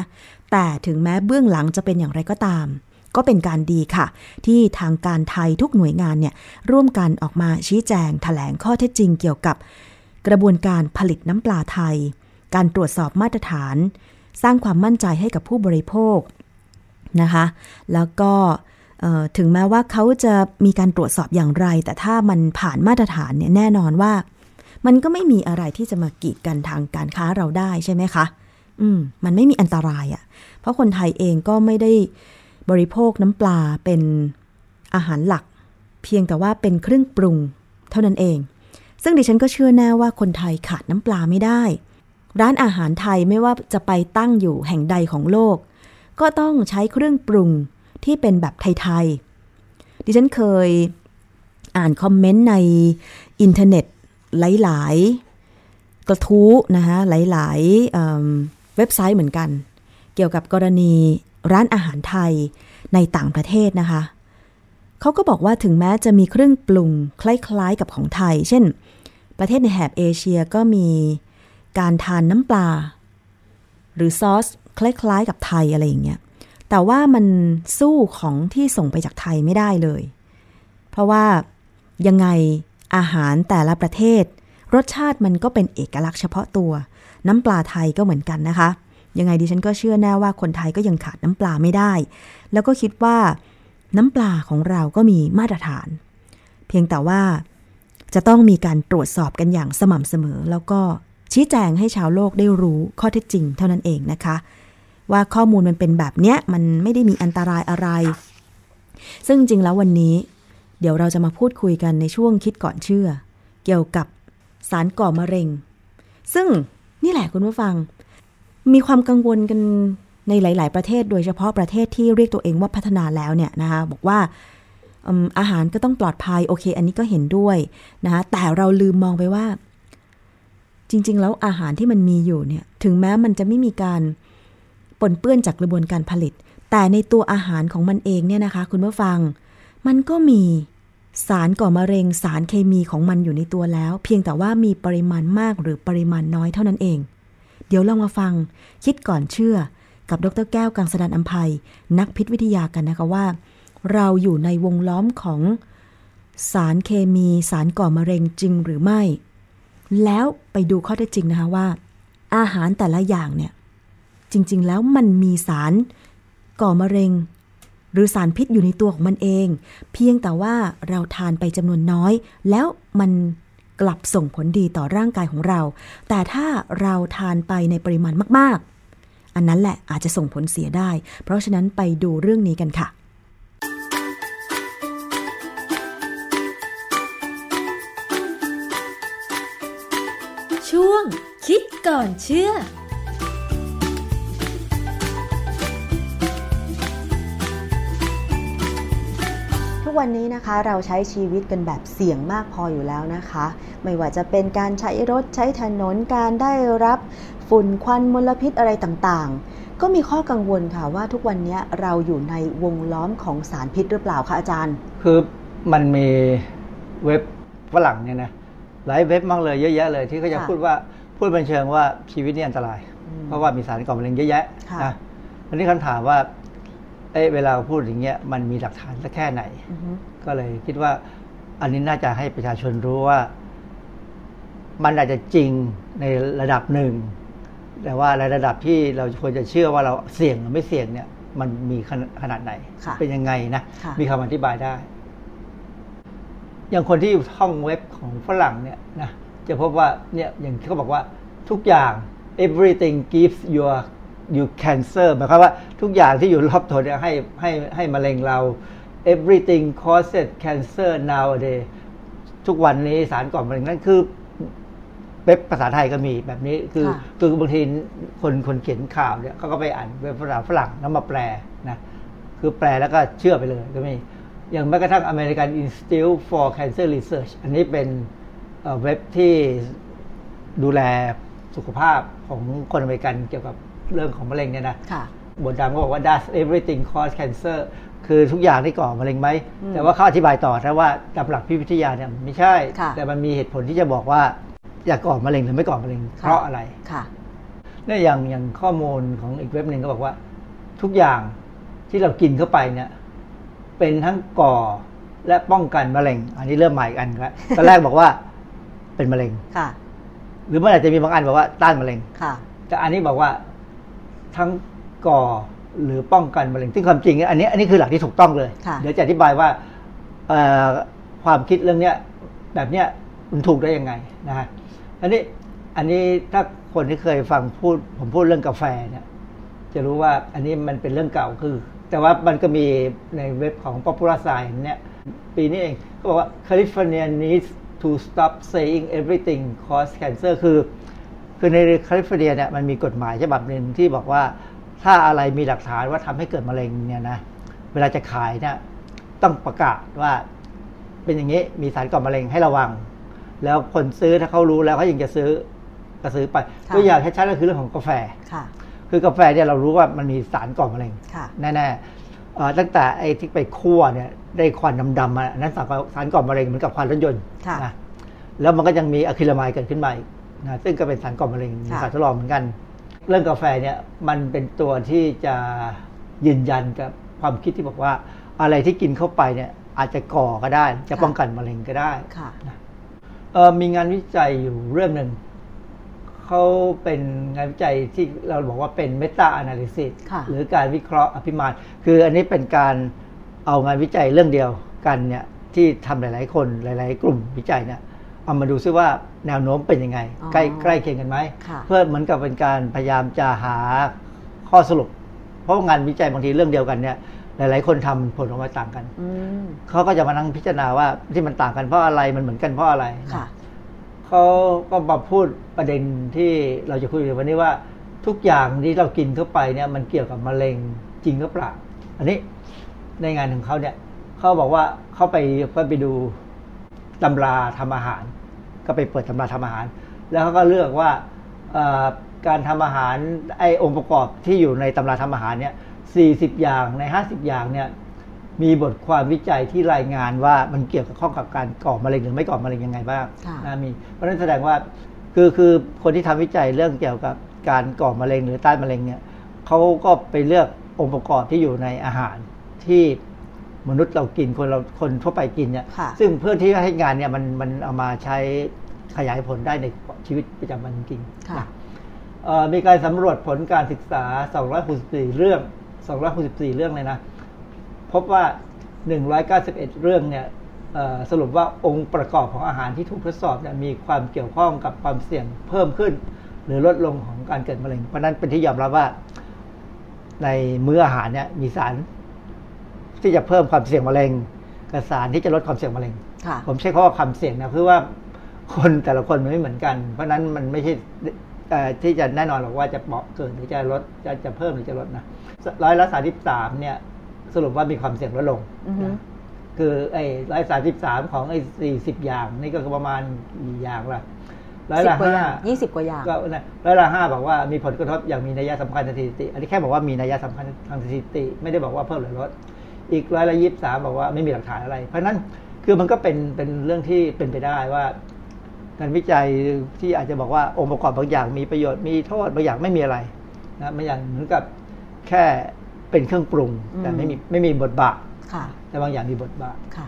[SPEAKER 2] แต่ถึงแม้เบื้องหลังจะเป็นอย่างไรก็ตาม ก็เป็นการดีค่ะ ที่ทางการไทยทุกหน่วยงานเนี่ยร่วมกันออกมาชี้แจงถแถลงข้อเท็จจริงเกี่ยวกับ กระบวนการผลิตน้ำปลาไทย การตรวจสอบมาตรฐาน สร้างความมั่นใจให้กับผู้บริโภคนะคะ แล้วก็ถึงแม้ว่าเขาจะมีการตรวจสอบอย่างไร แต่ถ้ามันผ่านมาตรฐานเนี่ยแน่นอนว่า มันก็ไม่มีอะไรที่จะมากีดกันทางการค้าเราได้ใช่ไหมคะ อืม มันไม่มีอันตรายอะ่ะ เพราะคนไทยเองก็ไม่ได้ บริโภคน้ำปลาเป็นอาหารหลัก เพียงแต่ว่าเป็นเครื่องปรุงเท่านั้นเอง ซึ่งดิฉันก็เชื่อแน่ว่าคนไทยขาดน้ำปลาไม่ได้ ร้านอาหารไทยไม่ว่าจะไปตั้งอยู่แห่งใดของโลก ก็ต้องใช้เครื่องปรุงที่เป็นแบบไทยๆ ดิฉันเคยอ่าน comment ในอินเทอร์เน็ตหลายๆ กระทู้นะคะหลายๆเว็บไซต์เหมือนกัน เกี่ยวกับกรณี ร้านอาหารไทยในต่างประเทศนะคะ เขาก็บอกว่าถึงแม้จะมีเครื่องปรุงคล้ายๆกับของไทย เช่น ประเทศในแถบเอเชียก็มีการทานน้ำปลา หรือซอสคล้ายๆกับไทยอะไรอย่างเงี้ย แต่ว่ามันสู้ของที่ส่งไปจากไทยไม่ได้เลย เพราะว่ายังไงอาหารแต่ละประเทศ รสชาติมันก็เป็นเอกลักษณ์เฉพาะตัว น้ำปลาไทยก็เหมือนกันนะคะ ยังไงดิฉันก็เชื่อแน่ว่าคนไทยก็ยังขาดน้ำปลาไม่ได้ แล้วก็คิดว่าน้ำปลาของเราก็มีมาตรฐาน เพียงแต่ว่าจะต้องมีการตรวจสอบกันอย่างสม่ำเสมอ แล้วก็ชี้แจงให้ชาวโลกได้รู้ข้อเท็จจริงเท่านั้นเองนะคะ ว่าข้อมูลมันเป็นแบบเนี้ยมันไม่ได้มีอันตรายอะไร ซึ่งจริงแล้ววันนี้ เดี๋ยวเราจะมาพูดคุยกันในช่วงคิดก่อนเชื่อ เกี่ยวกับสารก่อมะเร็ง ซึ่งนี่แหละคุณผู้ฟัง มีความกังวลกันในหลาย ๆ ประเทศ โดยเฉพาะประเทศที่เรียกตัวเองว่าพัฒนาแล้วเนี่ยนะคะบอกว่าอาหารก็ต้องปลอดภัยโอเค อันนี้ก็เห็นด้วยนะคะแต่เราลืมมองไปว่า จริง ๆ แล้วอาหารที่มันมีอยู่เนี่ยถึงแม้มันจะไม่มีการปนเปื้อนจากกระบวนการผลิต แต่ในตัวอาหารของมันเองเนี่ยนะคะ คุณผู้ฟัง มันก็มีสารก่อมะเร็งสารเคมีของมันอยู่ในตัวแล้ว เพียงแต่ว่ามีปริมาณมากหรือปริมาณน้อยเท่านั้นเอง เดี๋ยวลองมาฟัง คิดก่อนเชื่อ กับดรแก้วกังสดานอัมภัย นักพิษวิทยากันนะคะว่า เราอยู่ในวงล้อมของสารเคมีสารก่อมะเร็งจริงหรือไม่ แล้วไปดูข้อเท็จจริงนะคะว่า อาหารแต่ละอย่างเนี่ย จริง ๆ แล้วมันมีสารก่อมะเร็ง หรือสารพิษอยู่ในตัวของมันเอง เพียงแต่ว่าเราทานไปจำนวนน้อย แล้วมัน กลับส่งผลดีต่อร่างกายของเรา แต่ถ้าเราทานไปในปริมาณมาก ๆ อันนั้นแหละอาจจะส่งผลเสียได้ เพราะฉะนั้นไปดูเรื่องนี้กันค่ะ
[SPEAKER 5] ช่วงคิดก่อนเชื่อ
[SPEAKER 2] ทุกวันนี้นะคะเราใช้ชีวิตกันแบบเสี่ยงมากพออยู่แล้วนะคะ ไม่ว่าจะเป็นการใช้รถใช้ถนนการได้รับฝุ่นควันมลพิษอะไรต่างๆ ก็มีข้อกังวลค่ะว่าทุกวันนี้เราอยู่ในวงล้อมของสารพิษหรือเปล่าคะอาจารย์
[SPEAKER 6] คือมันมีเว็บฝรั่งเนี่ยนะหลายเว็บมากเลยเยอะแยะเลยที่เขาจะพูดว่าพูดเป็นเชิงว่าชีวิตนี่อันตราย เพราะว่ามีสารก่อมะเร็งเยอะแยะนะอันนี้คำถามว่าเอ้เวลาพูดอย่างเงี้ยมันมีหลักฐานสักแค่ไหน ก็เลยคิดว่าอันนี้น่าจะให้ประชาชนรู้ว่า มันอาจจะจริงในระดับหนึ่ง แต่ว่าในระดับที่เราควรจะเชื่อว่าเราเสี่ยงหรือไม่เสี่ยงเนี่ย มันมีขนาดไหน เป็นยังไงนะมีคำอธิบายได้ อย่างคนที่ท่องเว็บของฝรั่งเนี่ยนะจะพบว่าเนี่ยอย่างที่เขาบอกว่าทุกอย่าง everything gives your you cancer หมายความว่าทุกอย่างที่อยู่รอบตัวเนี่ยให้ให้ให้มะเร็งเรา everything causes cancer nowadays ทุกวันนี้สารก่อมะเร็งนั่นคือ เว็บภาษาไทยก็มีแบบนี้คือ
[SPEAKER 2] ค่ะ
[SPEAKER 6] คือบางทีคนคนเขียนข่าวเนี่ยเขาก็ไปอ่านเว็บภาษาฝรั่งแล้วมาแปลนะคือแปลแล้วก็เชื่อไปเลยก็มีอย่างแม้กระทั่ง American Institute for Cancer Research อันนี้เป็นเอ่อเว็บที่ดูแลสุขภาพของคนอเมริกันเกี่ยวกับเรื่องของมะเร็งเนี่ยนะ
[SPEAKER 2] ค่ะ
[SPEAKER 6] บทดำก็บอกว่า does everything cause cancer คือทุกอย่างที่ก่อมะเร็งไหม
[SPEAKER 2] อืม
[SPEAKER 6] แต่ว่าเขาอธิบายต่อนะว่าตามหลักพิพิธยาเนี่ยไม่ใช่
[SPEAKER 2] ค่ะ
[SPEAKER 6] แต่มันมีเหตุผลที่จะบอกว่า อยากก่อมะเร็งหรือไม่ก่อมะเร็งเพราะอะไร
[SPEAKER 2] ค่ะ
[SPEAKER 6] เนี่ยอย่างอย่างข้อมูลของอีกเว็บหนึ่งก็บอกว่า ทุกอย่างที่เรากินเข้าไปเนี่ย เป็นทั้งก่อและป้องกันมะเร็ง อันนี้เริ่มใหม่อีกอันแล้วตอนแรกบอกว่าเป็นมะเร็ง
[SPEAKER 2] ค่ะ
[SPEAKER 6] หรือมันอาจจะมีบางอันบอกว่าต้านมะเร็ง
[SPEAKER 2] ค่ะ
[SPEAKER 6] แต่อันนี้บอกว่าทั้งก่อหรือป้องกันมะเร็งซึ่งความจริง อันนี้อันนี้คือหลักที่ถูกต้องเลย
[SPEAKER 2] ค่ะ
[SPEAKER 6] เดี๋ยวจะอธิบายว่าเอ่อความคิดเรื่องเนี้ยแบบเนี้ยมันถูกได้ยังไงนะฮะ อันนี้อันนี้ถ้าคนที่เคยฟังพูด ผมพูดเรื่องกาแฟเนี่ยจะรู้ว่าอันนี้มันเป็นเรื่องเก่าคือ แต่ว่ามันก็มีในเว็บของ Popular Science เนี่ยปีนี้เองก็บอกว่า California needs to stop saying everything cause cancer คือ คือในแคลิฟอร์เนียเนี่ยมันมีกฎหมายฉบับหนึ่งที่บอกว่าถ้าอะไรมีหลักฐานว่าทำให้เกิดมะเร็งเนี่ยนะเวลาจะขายเนี่ยต้องประกาศว่าเป็นอย่างนี้มีสารก่อมะเร็งให้ระวัง แล้วคนซื้อถ้าเขารู้แล้วเขายังจะซื้อก็ซื้อไป
[SPEAKER 2] ค่ะ
[SPEAKER 6] ตัวอย่างชัดๆก็คือเรื่องของกาแฟ
[SPEAKER 2] ค่ะ
[SPEAKER 6] คือกาแฟเนี่ยเรารู้ว่ามันมีสารก่อมะเร็ง
[SPEAKER 2] ค่ะ
[SPEAKER 6] แน่ๆเอ่อตั้งแต่ไอ้ที่ไปคั่วเนี่ยได้ควันดำๆมาอันนั้นสารก่อสารก่อมะเร็งเหมือนกับควันรถยนต์
[SPEAKER 2] ค่ะ
[SPEAKER 6] นะแล้วมันก็ยังมีอะคริลามายด์เกิดขึ้นมาอีกนะซึ่งก็เป็นสารก่อมะเร็ง
[SPEAKER 2] ค่ะ
[SPEAKER 6] สารทดลองเหมือนกัน เรื่องกาแฟเนี่ยมันเป็นตัวที่จะยืนยันกับความคิดที่บอกว่าอะไรที่กินเข้าไปเนี่ยอาจจะก่อก็ได้ จะป้องกันมะเร็งก็ได้
[SPEAKER 2] ค่ะ
[SPEAKER 6] เอ่อมีงานวิจัยอยู่เรื่องหนึ่งเขาเป็นงานวิจัยที่เราบอกว่าเป็นเมตา a นาลิซิส
[SPEAKER 2] ค่ะ
[SPEAKER 6] หรือการวิเคราะห์อภิมานคืออันนี้เป็นการเอางานวิจัยเรื่องเดียวกันเนี่ยที่ทำหลาย ๆ คนหลาย ๆ กลุ่มวิจัยเนี่ยเอามาดูซิว่าแนวโน้มเป็นยังไง
[SPEAKER 2] อ๋อ
[SPEAKER 6] ใกล้ใกล้เคียงกันไหม
[SPEAKER 2] ค่ะ
[SPEAKER 6] เพื่อเหมือนกับเป็นการพยายามจะหาข้อสรุป เพราะว่างานวิจัยบางทีเรื่องเดียวกันเนี่ย หลาย ๆ คนทำผลออกมาต่างกัน
[SPEAKER 2] อืม
[SPEAKER 6] เขาก็จะมานั่งพิจารณาว่าที่มันต่างกันเพราะอะไรมันเหมือนกันเพราะอะไรนะ
[SPEAKER 2] ค่ะ
[SPEAKER 6] เขาก็มาพูดประเด็นที่เราจะคุยในวันนี้ว่าทุกอย่างที่เรากินเข้าไปเนี่ย มันเกี่ยวกับมะเร็งจริงหรือเปล่าอันนี้ในงานของเขาเนี่ยเขาบอกว่าเขาไปเขาไปดูตำราทำอาหาร ก็ไปเปิดตำราทำอาหาร แล้วเขาก็เลือกว่าเอ่อการทำอาหารไอ้องค์ประกอบที่อยู่ในตำราทำอาหารเนี่ย 40 อย่างใน 50 อย่างเนี่ยมีบทความวิจัยที่รายงานว่ามันเกี่ยวกับข้องกับการก่อมะเร็งหรือไม่ก่อมะเร็งยังไงบ้าง
[SPEAKER 2] ค่ะ
[SPEAKER 6] นะมีเพราะฉะนั้นแสดงว่าคือคือคนที่ทำวิจัยเรื่องเกี่ยวกับการก่อมะเร็งหรือต้านมะเร็งเนี่ยเขาก็ไปเลือกองค์ประกอบที่อยู่ในอาหารที่มนุษย์เรากินคนเราคนทั่วไปกินเนี่ย
[SPEAKER 2] ค่ะ
[SPEAKER 6] ซึ่งเพื่อที่จะให้งานเนี่ยมันมันเอามาใช้ขยายผลได้ในชีวิตประจำวันจริงๆ
[SPEAKER 2] ค่ะ
[SPEAKER 6] นะเอ่อมีการสำรวจผลการศึกษา 264 เรื่อง 264 เรื่องเลยนะ พบว่า 191 เรื่องเนี่ยเอ่อสรุปว่าองค์ประกอบของอาหารที่ถูกทดสอบเนี่ยมีความเกี่ยวข้องกับความเสี่ยงเพิ่มขึ้น หรือลดลงของการเกิดมะเร็ง เพราะฉะนั้นเป็นที่ยอมรับว่าในมื้ออาหารเนี่ยมีสารที่จะเพิ่มความเสี่ยงมะเร็งกับสารที่จะลดความเสี่ยงมะเร็ง
[SPEAKER 2] ค่ะ
[SPEAKER 6] ผมใช้คำว่าความเสี่ยงนะคือว่าคนแต่ละคนมันไม่เหมือนกัน เพราะฉะนั้นมันไม่ใช่เอ่อ ที่จะแน่นอนหรอกว่าจะเหมาะเกินหรือจะลดจะจะเพิ่มหรือจะลดนะร้อยละสาสิบสามเนี่ย สรุปว่ามีความเสี่ยงลดลง
[SPEAKER 2] อือฮึ
[SPEAKER 6] นะคือไอ้ร้อยสาสิบสามของไอ้สี่สิบอย่าง นี่ก็คือประมาณกี่อย่างละร้อย
[SPEAKER 2] สิบ
[SPEAKER 6] ละ
[SPEAKER 2] กว่าอ
[SPEAKER 6] ห้า
[SPEAKER 2] ย่างยี่สิบกว่าอย่าง
[SPEAKER 6] ก็นะร้อยละห้าบอกว่ามีผลกระทบอย่างมีนัยสำคัญทางสถิติ อันนี้แค่บอกว่ามีนัยสำคัญทางสถิติ ไม่ได้บอกว่าเพิ่มหรือลด อีกร้อยละยี่สามบอกว่าไม่มีหลักฐานอะไร เพราะฉะนั้นคือมันก็เป็นเป็นเรื่องที่เป็นไปได้ว่า การวิจัยที่อาจจะบอกว่าองค์ประกอบบางอย่างมีประโยชน์มีโทษบางอย่างไม่มีอะไรนะไม่อย่างเหมือนกับแค่เป็นเครื่องปรุง แต่
[SPEAKER 2] อืม
[SPEAKER 6] ไม่มีไม่มีบทบาท
[SPEAKER 2] ค่ะ
[SPEAKER 6] แต่บางอย่างมีบทบาท
[SPEAKER 2] ค่ะ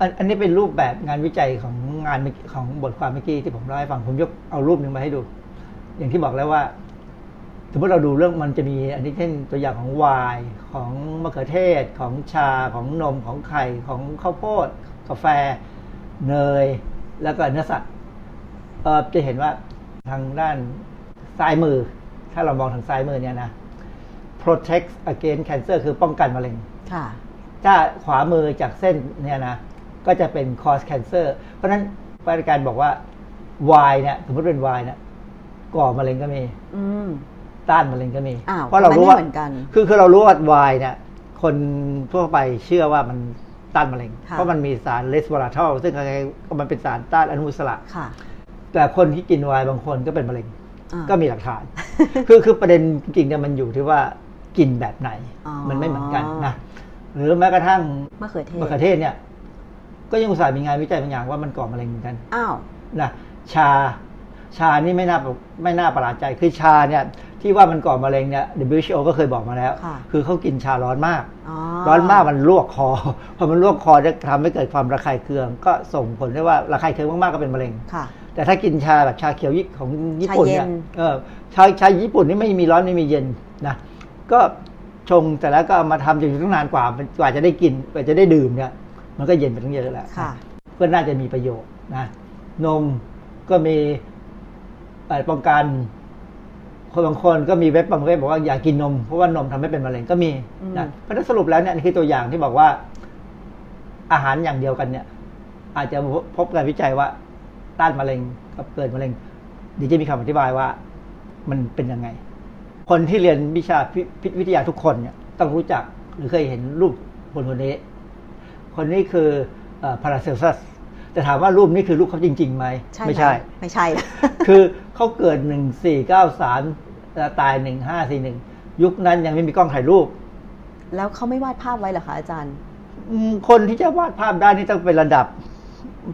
[SPEAKER 6] อันอันนี้เป็นรูปแบบงานวิจัยของงานเมื่อกี้ของบทความเมื่อกี้ที่ผมเล่าให้ฟังผมยกเอารูปหนึ่งมาให้ดู อย่างที่บอกแล้วว่าสมมติเราดูเรื่องมันจะมีอันนี้เช่นตัวอย่างของไวน์ของมะเขือเทศของชาของนมของไข่ของข้าวโพดกาแฟ เนย แล้วก็เนื้อสัตว์ เอ่อจะเห็นว่าทางด้านซ้ายมือ ถ้าเรามองทางซ้ายมือเนี่ยนะ protect against cancer คือป้องกันมะเร็ง
[SPEAKER 2] ค่ะ
[SPEAKER 6] ถ้าขวามือจากเส้นเนี่ยนะ ก็จะเป็น cause cancer เพราะฉะนั้นปฏิการบอกว่าวายเนี่ยสมมติเป็นวายเนี่ยก่อมะเร็งก็มี
[SPEAKER 2] อืม
[SPEAKER 6] ต้านมะเร็งก็มี
[SPEAKER 2] อ้าว
[SPEAKER 6] เพราะเรารู้
[SPEAKER 2] ทำไมไม่
[SPEAKER 6] ว่า
[SPEAKER 2] เหมือนกัน
[SPEAKER 6] คือคือเรารู้ว่าวายเนี่ยคนทั่วไปเชื่อว่ามันต้านมะเร็ง
[SPEAKER 2] ค่ะ
[SPEAKER 6] เพราะมันมีสารเลสวอราทอลซึ่งอะไรมันเป็นสารต้านอนุมูลอิสระ
[SPEAKER 2] ค่ะ
[SPEAKER 6] แต่คนที่กินไวน์บางคนก็เป็นมะเร็ง
[SPEAKER 2] อ่า
[SPEAKER 6] ก็มีหลักฐาน คือคือประเด็นจริงๆเนี่ยมันอยู่ที่ว่ากินแบบไหน
[SPEAKER 2] อ๋อ
[SPEAKER 6] มันไม่เหมือนกันนะหรือแม้กระทั่ง
[SPEAKER 2] มะเขือเทศ
[SPEAKER 6] มะเขือเทศเนี่ย ก็ยังอุตส่าห์มีงานวิจัยบางอย่างว่ามันก่อมะเร็งเหมือนกัน
[SPEAKER 2] อ้าว
[SPEAKER 6] นะชาชานี่ไม่น่าไม่น่าประหลาดใจคือชาเนี่ยที่ว่ามันก่อมะเร็งเนี่ย WHO ก็เคยบอกมาแล้ว
[SPEAKER 2] ค่ะ
[SPEAKER 6] คือเขากินชาร้อนมาก
[SPEAKER 2] อ๋อ
[SPEAKER 6] ร้อนมากมันลวกคอ พอมันลวกคอจะทำให้เกิดความระคายเคือง ก็ส่งผลได้ว่าระคายเคืองมากๆก็เป็นมะเร็ง
[SPEAKER 2] ค่ะ
[SPEAKER 6] แต่ถ้ากินชาแบบชาเขียวยิของญี่ปุ่นเนี่ย
[SPEAKER 2] ชาเย็น
[SPEAKER 6] เออชาชาญี่ปุ่นนี่ไม่มีร้อนไม่มีเย็นนะก็ชงแต่แล้วก็เอามาทำอยู่ตั้งนานกว่ากว่าจะได้กินกว่าจะได้ดื่มเนี่ยมันก็เย็นไปตั้งเยอะแล้ว
[SPEAKER 2] ค่ะ
[SPEAKER 6] ก็น่าจะมีประโยชน์นะนมก็มีเอ่อป้องกันคนบางคนก็มีเว็บบางเว็บบอกว่าอย่ากินนมเพราะว่านมทำให้เป็นมะเร็งก็มีนะเพราะฉะนั้นสรุปแล้วเนี่ยนี่คือตัวอย่างที่บอกว่า อาหารอย่างเดียวกันเนี่ย อาจจะพบการวิจัยว่า ต้านมะเร็งกับเกิดมะเร็งเดี๋ยวจะมีคำอธิบายว่ามันเป็นยังไง คนที่เรียนวิชาพิพิษวิทยาทุกคนเนี่ยต้องรู้จักหรือเคยเห็นรูปคนคนนี้ คนนี้คือพาราเซลซัสแต่ถามว่ารูปนี้คือรูปเขาจริงๆไหม
[SPEAKER 2] ใช่
[SPEAKER 6] ไม่ใช่
[SPEAKER 2] หไม่ใช่
[SPEAKER 6] คือเขาเกิดหนึ่งสี่เก้าสามตายหนึ่งห้าสี่หนึ่งยุคนั้นยังไม่มีกล้องถ่ายรูป
[SPEAKER 2] แล้วเขาไม่วาดภาพไว้เหรอคะอาจารย์
[SPEAKER 6] อืมคนที่จะวาดภาพได้นี่ต้องเป็นระดับ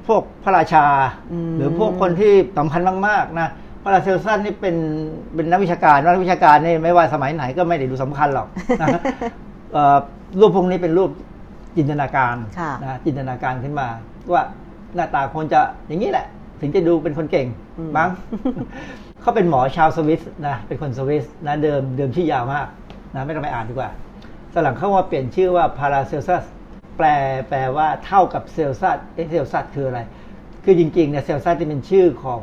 [SPEAKER 6] พวกพระราชา
[SPEAKER 2] อืม
[SPEAKER 6] หรือพวกคนที่สำคัญมากๆนะพระราเซลสันนี่เป็นเป็นนักวิชาการนักวิชาการนี่ไม่ว่าสมัยไหนก็ไม่ได้ดูสำคัญหรอกนะเอ่อรูปพวกนี้เป็นรูปจินตนาการ
[SPEAKER 2] ค่ะ
[SPEAKER 6] นะจินตนาการขึ้นมา ว่าหน้าตาคนจะอย่างนี้แหละ ถึงจะดูเป็นคนเก่ง
[SPEAKER 2] อืม
[SPEAKER 6] มั้งเขาเป็นหมอชาวสวิสนะเป็นคนสวิสนะเดิมเดิมชื่อยาวมากนะไม่ต้องไปอ่านดีกว่าตอนหลังเขามาเปลี่ยนชื่อว่าพาราเซลซัส แปลแปลว่าเท่ากับเซลซัสเอ๊ะเซลซัสคืออะไร คือจริงๆเนี่ยเซลซัสที่เป็นชื่อของ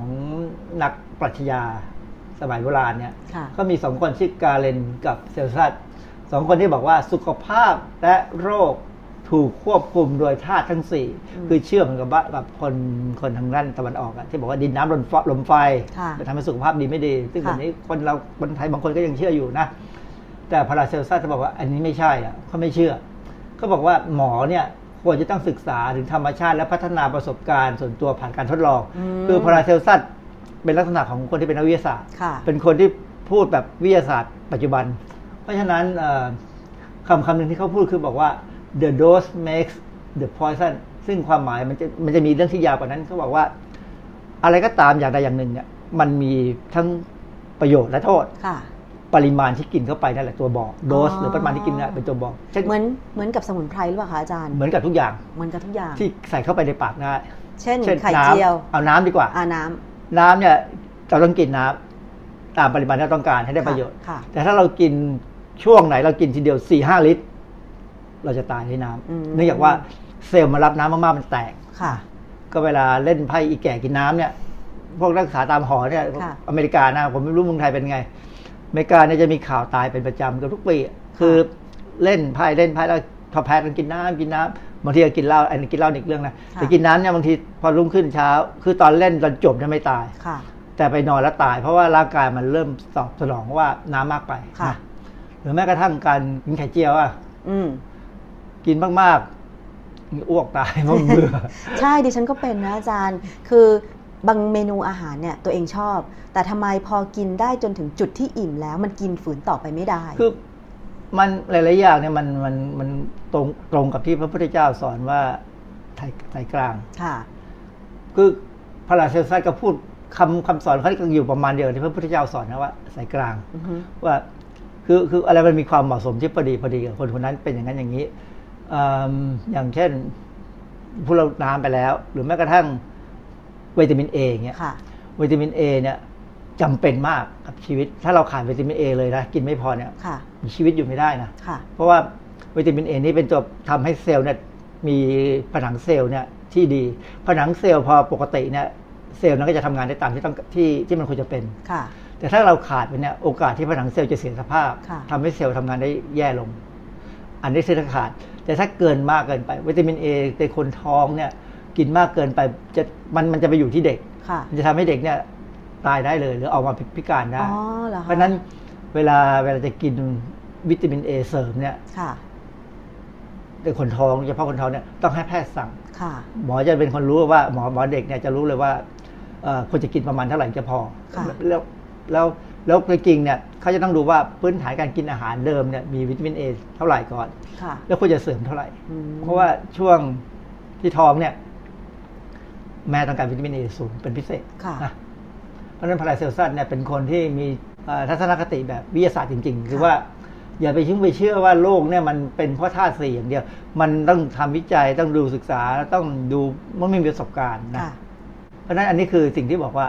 [SPEAKER 6] นักปรัชญาสมัยโบราณเนี่ย
[SPEAKER 2] ค่ะ
[SPEAKER 6] ก็มีสองคนชื่อกาเลนกับเซลซัสสองคนที่บอกว่าสุขภาพและโรคถูกควบคุมโดยธาตุทั้งสี่คือเชื่อเหมือนกับว่ากับคนคนทางด้านตะวันออกอะที่บอกว่าดินน้ำลมฟ้าลมไฟ
[SPEAKER 2] ค่ะ
[SPEAKER 6] จะทำให้สุขภาพดีไม่ดี ซึ่ง
[SPEAKER 2] ค่ะ
[SPEAKER 6] วันนี้คนเราคนไทยบางคนก็ยังเชื่ออยู่นะ แต่พาราเซลซัสจะบอกว่าอันนี้ไม่ใช่อะเขาไม่เชื่อ เขาบอกว่าหมอเนี่ยควรจะต้องศึกษาถึงธรรมชาติและพัฒนาประสบการณ์ส่วนตัวผ่านการทดลอง
[SPEAKER 2] อืม
[SPEAKER 6] คือพาราเซลซัสเป็นลักษณะของคนที่เป็นนักวิทยาศาสตร์
[SPEAKER 2] ค่ะ
[SPEAKER 6] เป็นคนที่พูดแบบวิทยาศาสตร์ ปัจจุบัน เพราะฉะนั้นเอ่อคำคำหนึ่งที่เขาพูดคือบอกว่า the dose makes the poison ซึ่งความหมายมันจะมันจะมีเรื่องที่ยาวกว่านั้นเขาบอกว่า อะไรก็ตามอย่างใดอย่างหนึ่งเนี่ยมันมีทั้งประโยชน์และโทษ
[SPEAKER 2] ค่ะ
[SPEAKER 6] ปริมาณที่กินเข้าไปนั่นแหละตัวบอกโดส
[SPEAKER 2] อ๋อ
[SPEAKER 6] หรือปริมาณที่กินเนี่ยเป็นตัวบอกเช่น
[SPEAKER 2] เหมือนเหมือนกับสมุนไพรหรือเปล่าคะอาจารย์
[SPEAKER 6] เหมือนกับทุกอย่าง
[SPEAKER 2] เหมือนกับทุกอย่าง
[SPEAKER 6] ที่ใส่เข้าไปในปากได้
[SPEAKER 2] เช่น
[SPEAKER 6] เช่น
[SPEAKER 2] ไข่
[SPEAKER 6] น้
[SPEAKER 2] เจียวำ
[SPEAKER 6] เอาน้ำดีกว่า
[SPEAKER 2] อาน้ำ
[SPEAKER 6] น้ำเนี่ยเราต้องกินน้ำตามปริมาณที่เราต้องการให้ได้
[SPEAKER 2] ค่ะ
[SPEAKER 6] ประโยชน์
[SPEAKER 2] ค่ะ
[SPEAKER 6] แต่ถ้าเรากินช่วงไหนเรากินทีเดียวสี่ห้าลิตร เราจะตายในน้
[SPEAKER 2] อืมำ
[SPEAKER 6] เนื่องจากว่าเซลล์มารับน้ำมากๆมันแตก
[SPEAKER 2] ค่ะ
[SPEAKER 6] ก็เวลาเล่นไพ่อีแก่กินน้ำเนี่ย พวกนักศึกษาตามหอเนี่ย
[SPEAKER 2] ค่ะ
[SPEAKER 6] อเมริกานะผมไม่รู้เมืองไทยเป็นไงอ เมริกาเนี่ยจะมีข่าวตายเป็นประจำกับทุกปีอะคือเล่นไพ่เล่นไพ่แล้วพอแพ้กันกินน้ำกินน้ำบางทีก็กินเหล้าอันนี้กินเหล้าอีกเรื่องนะ
[SPEAKER 2] ค่ะ
[SPEAKER 6] แต่กินน้ำเนี่ยบางทีพอรุ่งขึ้นเช้า คือตอนเล่นตอนจบเนี่ยไม่ตาย
[SPEAKER 2] ค่ะ
[SPEAKER 6] แต่ไปนอนแล้วตาย เพราะว่าร่างกายมันเริ่มตอบสนองว่าน้ำมากไป
[SPEAKER 2] ค่ะ
[SPEAKER 6] นะหรือแม้กระทั่งการกินไข่เจียวอะ
[SPEAKER 2] อืม
[SPEAKER 6] กินมากๆอ้วกตายเพราะเบื่อ
[SPEAKER 2] ใช่ดิฉันก็เป็นนะอาจารย์ คือ บางเมนูอาหารเนี่ยตัวเองชอบ แต่ทำไมพอกินได้จนถึงจุดที่อิ่มแล้วมันกินฝืนต่อไปไม่ได้
[SPEAKER 6] คือมันหลายๆอย่างเนี่ยมันมันมันตรงตรงกับที่พระพุทธเจ้าสอนว่าไทยไทยกลาง
[SPEAKER 2] ค่ะ
[SPEAKER 6] คือพระราชาซัสก็พูดคำคำสอนเขาก็อยู่ประมาณเดียวที่พระพุทธเจ้าสอนนะว่าสายกลาง
[SPEAKER 2] อือฮึ
[SPEAKER 6] ว่าคือคืออะไรมันมีความเหมาะสมที่พอดีพอดีกับคนคนนั้นเป็นอย่างนั้นอย่างนี้อืมอย่างเช่นพูดเราน้ำไปแล้ว หรือแม้กระทั่ง วิตามินเอเงี้ย
[SPEAKER 2] ค่ะ
[SPEAKER 6] วิตามินเอเนี่ยจำเป็นมากกับชีวิต ถ้าเราขาดวิตามินเอเลยนะกินไม่พอเนี่ย
[SPEAKER 2] ค่ะ
[SPEAKER 6] มีชีวิตอยู่ไม่ได้นะ
[SPEAKER 2] ค่ะ
[SPEAKER 6] เพราะว่าวิตามินเอนี่เป็นตัวทำให้เซลล์เนี่ยมีผนังเซลล์เนี่ยที่ดี ผนังเซลล์พอปกติเนี่ยเซลล์นั้นก็จะทำงานได้ตามที่ต้องที่ที่มันควรจะเป็น
[SPEAKER 2] ค่ะ
[SPEAKER 6] แต่ถ้าเราขาดไปเนี่ยโอกาสที่ผนังเซลล์จะเสียสภาพ
[SPEAKER 2] ค่ะ
[SPEAKER 6] ทำให้เซลล์ทำงานได้แย่ลง อันนี้คือถ้าขาด แต่ถ้าเกินมากเกินไป วิตามินเอในคนท้องเนี่ย กินมากเกินไปจะมันมันจะไปอยู่ที่เด็ก
[SPEAKER 2] ค่ะ
[SPEAKER 6] มันจะทำให้เด็กเนี่ยตายได้เลย หรือออกมาพิการได้
[SPEAKER 2] อ๋อเหรอคะ
[SPEAKER 6] เพราะฉะนั้นเวลาเวลาจะกินวิตามินเอเสริมเนี่ย
[SPEAKER 2] ค่ะ
[SPEAKER 6] ในคนท้องเฉพาะคนท้องเนี่ยต้องให้แพทย์สั่ง
[SPEAKER 2] ค่ะ
[SPEAKER 6] หมอจะเป็นคนรู้ว่าหมอหมอเด็กเนี่ยจะรู้เลยว่าเอ่อควรจะกินประมาณเท่าไหร่จะพอ
[SPEAKER 2] ค่ะ
[SPEAKER 6] แล้วแล้วแล้วจริงๆเนี่ยเขาจะต้องดูว่าพื้นฐานการกินอาหารเดิมเนี่ยมีวิตามินเอเท่าไหร่ก่อน
[SPEAKER 2] ค่ะ
[SPEAKER 6] แล้วควรจะเสริมเท่าไหร่
[SPEAKER 2] อืม
[SPEAKER 6] เพราะว่าช่วงที่ท้องเนี่ย แม่ต้องการวิตามินเอสูงเป็นพิเศษ
[SPEAKER 2] ค่ะ
[SPEAKER 6] นะเพราะฉะนั้นพาราเซลซัสเนี่ยเป็นคนที่มีเอ่อทัศนคติแบบวิทยาศาสตร์จริง ๆ คือว่าอย่าไปชิ่งไปเชื่อว่าโลกเนี่ยมันเป็นเพราะธาตุสี่อย่างเดียว มันต้องทำวิจัยต้องดูศึกษาต้องดูมันมีประสบการณ์นะ
[SPEAKER 2] ค่ะ
[SPEAKER 6] เพราะฉะนั้นอันนี้คือสิ่งที่บอกว่า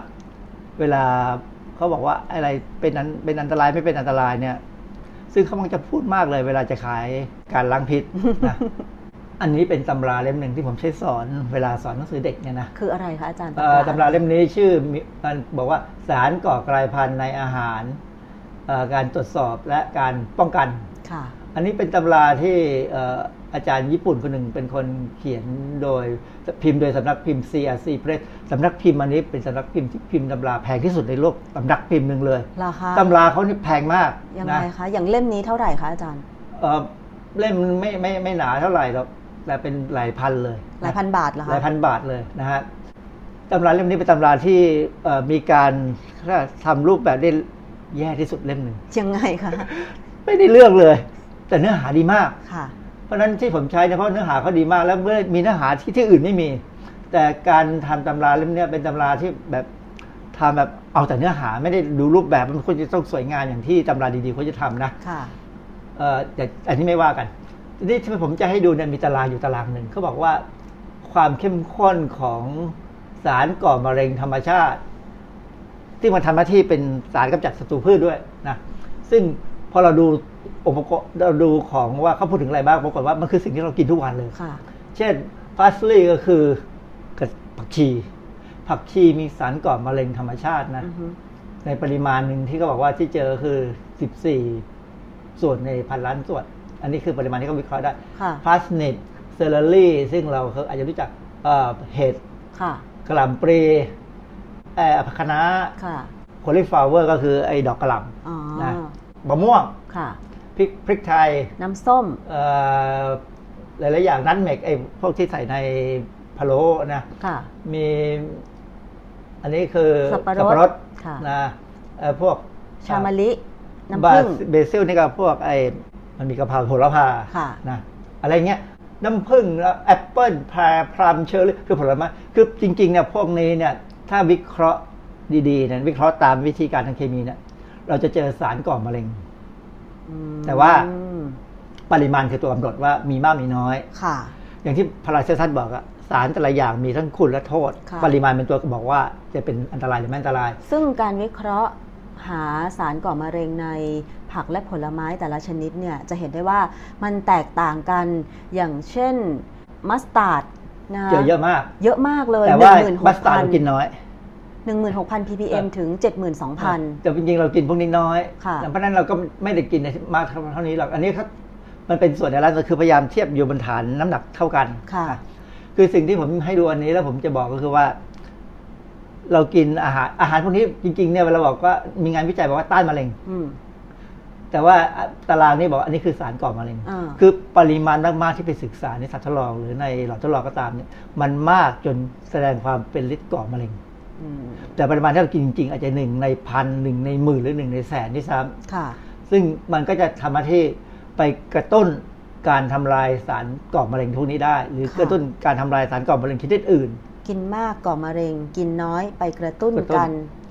[SPEAKER 6] เวลาเขาบอกว่าอะไรเป็นอันเป็นอันตรายไม่เป็นอันตรายเนี่ย ซึ่งเขามักจะพูดมากเลย เวลาจะขายการล้างพิษนะ อันนี้เป็นตำราเล่มหนึ่งที่ผมใช้สอนเวลาสอนหนังสือเด็กเนี่ยนะ
[SPEAKER 2] คืออะไรคะอาจารย์
[SPEAKER 6] เอ่อตำราเล่มนี้ชื่อมีมันบอกว่าสารก่อกลายพันธุ์ในอาหารเอ่อการตรวจสอบและการป้องกัน
[SPEAKER 2] ค่ะ
[SPEAKER 6] อันนี้เป็นตำราที่เอ่ออาจารย์ญี่ปุ่นคนหนึ่งเป็นคนเขียนโดยพิมพ์โดยสำนักพิมพ์ CRC Press สำนักพิมพ์อันนี้เป็นสำนักพิมพ์ที่พิมพ์ตำราแพงที่สุดในโลกสำนักพิมพ์หนึ่งเลย
[SPEAKER 2] ราคา
[SPEAKER 6] ตำราเขานี่แพงมาก
[SPEAKER 2] ยัง
[SPEAKER 6] นะ
[SPEAKER 2] ไงคะอย่างเล่มนี้เท่าไหร่คะอาจารย์
[SPEAKER 6] เอ่อเล่มไม่ไม่ไม่หนาเท่าไหร่หรอก แต่เป็นหลายพันเลย
[SPEAKER 2] หลายพันบาทเหรอคะ
[SPEAKER 6] หลายพันบาทเลยนะฮะตำราเล่มนี้เป็นตำราที่เอ่อมีการทำรูปแบบได้แย่ที่สุดเล่มหนึ่ง
[SPEAKER 2] ยังไงคะ
[SPEAKER 6] ไม่ได้เลือกเลย แต่เนื้อหาดีมาก
[SPEAKER 2] ค่ะ
[SPEAKER 6] เพราะฉะนั้นที่ผมใช้เนี่ยเพราะเนื้อหาเขาดีมาก แล้วเมื่อมีเนื้อหาที่ที่อื่นไม่มี แต่การทำตำราเล่มเนี้ยเป็นตำราที่แบบทำแบบเอาแต่เนื้อหาไม่ได้ดูรูปแบบมันควรจะต้องสวยงามอย่างที่ตำราดีๆเขาจะทำนะ
[SPEAKER 2] ค่ะ
[SPEAKER 6] เอ่อแต่อันนี้ไม่ว่ากันที นี้ที่ผมจะให้ดูเนี่ยมีตารางอยู่ตารางหนึ่งเขาบอกว่าความเข้มข้นของสารก่อมะเร็งธรรมชาติ ที่มันทำหน้าที่เป็นสารกำจัดศัตรูพืชด้วยนะซึ่งพอเราดูองค์ประกอบเราดูของว่าเขาพูดถึงอะไรบ้างปรากฏว่ามันคือสิ่งที่เรากินทุกวันเลย
[SPEAKER 2] ค่ะ
[SPEAKER 6] เช่นพาสลีย์ก็คือกระผักชี ผักชีมีสารก่อมะเร็งธรรมชาตินะ
[SPEAKER 2] อือฮึ
[SPEAKER 6] ในปริมาณหนึ่งที่เขาบอกว่าที่เจอคือ 14 ส่วนในพันล้านส่วน อันนี้คือปริมาณที่เขาวิเคราะห์ได้
[SPEAKER 2] ค่ะ
[SPEAKER 6] parsnip celery ซึ่งเราเคยอาจจะรู้จักเอ่อเห็ด
[SPEAKER 2] ค่ะ
[SPEAKER 6] กระหล่ำปลีเอ่อผักคะน้า
[SPEAKER 2] ค่ะ
[SPEAKER 6] cauliflower ก็คือไอ้ดอกกะหล่ำ
[SPEAKER 2] อ๋อำ
[SPEAKER 6] นะมะม่วง
[SPEAKER 2] ค่ะ
[SPEAKER 6] พริกพริกไทย
[SPEAKER 2] น้ำส้ม
[SPEAKER 6] เอ่อหลายๆอย่าง nutmeg ไอ้พวกที่ใส่ในพะโล้นะ
[SPEAKER 2] ค่ะ
[SPEAKER 6] มีอันนี้คือ
[SPEAKER 2] สับปะรดค่ะ
[SPEAKER 6] นะเอ่อพวก
[SPEAKER 2] ชามะลิน้ำ
[SPEAKER 6] บา
[SPEAKER 2] ผึ้ง
[SPEAKER 6] basil นี่ก็พวกไอ้ มันมีกะเพราโหระพา
[SPEAKER 2] ค่ะ
[SPEAKER 6] นะอะไรเงี้ยน้ำผึ้งแล้วแอปเปิลพาพลัมเชอร์รี่คือผลไม้คือจริงๆเนี่ยพวกนี้เนี่ยถ้าวิเคราะห์ดีๆเนี่ยวิเคราะห์ตามวิธีการทางเคมีเนี่ยเราจะเจอสารก่อมะเร็ง
[SPEAKER 2] อืม
[SPEAKER 6] แต่ว่าปริมาณคือตัวกำหนดว่ามีมากมีน้อย
[SPEAKER 2] ค่ะ
[SPEAKER 6] อย่างที่พาราเซลซัสบอกอะสารแต่ละอย่างมีทั้งคุณและโทษ
[SPEAKER 2] ค่ะ
[SPEAKER 6] ปริมาณเป็นตัวบอกว่าจะเป็นอันตรายหรือไม่อันตราย
[SPEAKER 2] ซึ่งการวิเคราะห์หาสารก่อมะเร็งใน ผักและผลไม้แต่ละชนิดเนี่ยจะเห็นได้ว่ามันแตกต่างกันอย่างเช่นมัสตาร์ดนะคะ
[SPEAKER 6] เจอเยอะมาก
[SPEAKER 2] เยอะมากเลย
[SPEAKER 6] แต่ว่า
[SPEAKER 2] 16,000
[SPEAKER 6] มัสตาร์ดเรากินน้อย
[SPEAKER 2] 16,000 ppm ถึง 72,000
[SPEAKER 6] แต่จริงๆ เรากินพวกนี้น้อย
[SPEAKER 2] ค่ะ
[SPEAKER 6] เพราะฉะนั้นเราก็ไม่ได้กินมากเท่านี้หรอก อันนี้เขามันเป็นส่วนในร้านคือพยายามเทียบอยู่บนฐานน้ำหนักเท่ากัน
[SPEAKER 2] ค่ะ
[SPEAKER 6] อ่คือสิ่งที่ผมให้ดูอันนี้แล้วผมจะบอกก็คือว่า เรากินอาหารอาหารพวกนี้จริงๆเนี่ยเวลาบอกว่ามีงานวิจัยบอกว่าต้านมะเร็ง
[SPEAKER 2] อืม
[SPEAKER 6] แต่ว่าตารางนี้บอกว่าอันนี้คือสารก่อมะเร็ง
[SPEAKER 2] อ่า
[SPEAKER 6] คือปริมาณมากๆที่ไปศึกษาในสัตว์ทดลองหรือในหลอดทดลองก็ตามเนี่ยมันมากจนแสดงความเป็นฤทธิ์ก่อมะเร็ง
[SPEAKER 2] อืม
[SPEAKER 6] แต่ปริมาณที่เรากินจริงๆอาจจะหนึ่งในพันหนึ่งในหมื่นหรือหนึ่งในแสนที่ซ้ำ
[SPEAKER 2] ค่ะ
[SPEAKER 6] ซึ่งมันก็จะทำหน้าที่ไปกระตุ้นการทำลายสารก่อมะเร็งพวกนี้ได้ หรือ
[SPEAKER 2] ค่ะ
[SPEAKER 6] กระตุ้นการทำลายสารก่อมะเร็งชนิดอื่น
[SPEAKER 2] กินมากก่อมะเร็ง กินน้อยไปกระตุ้น
[SPEAKER 6] กระตุ้น
[SPEAKER 2] การ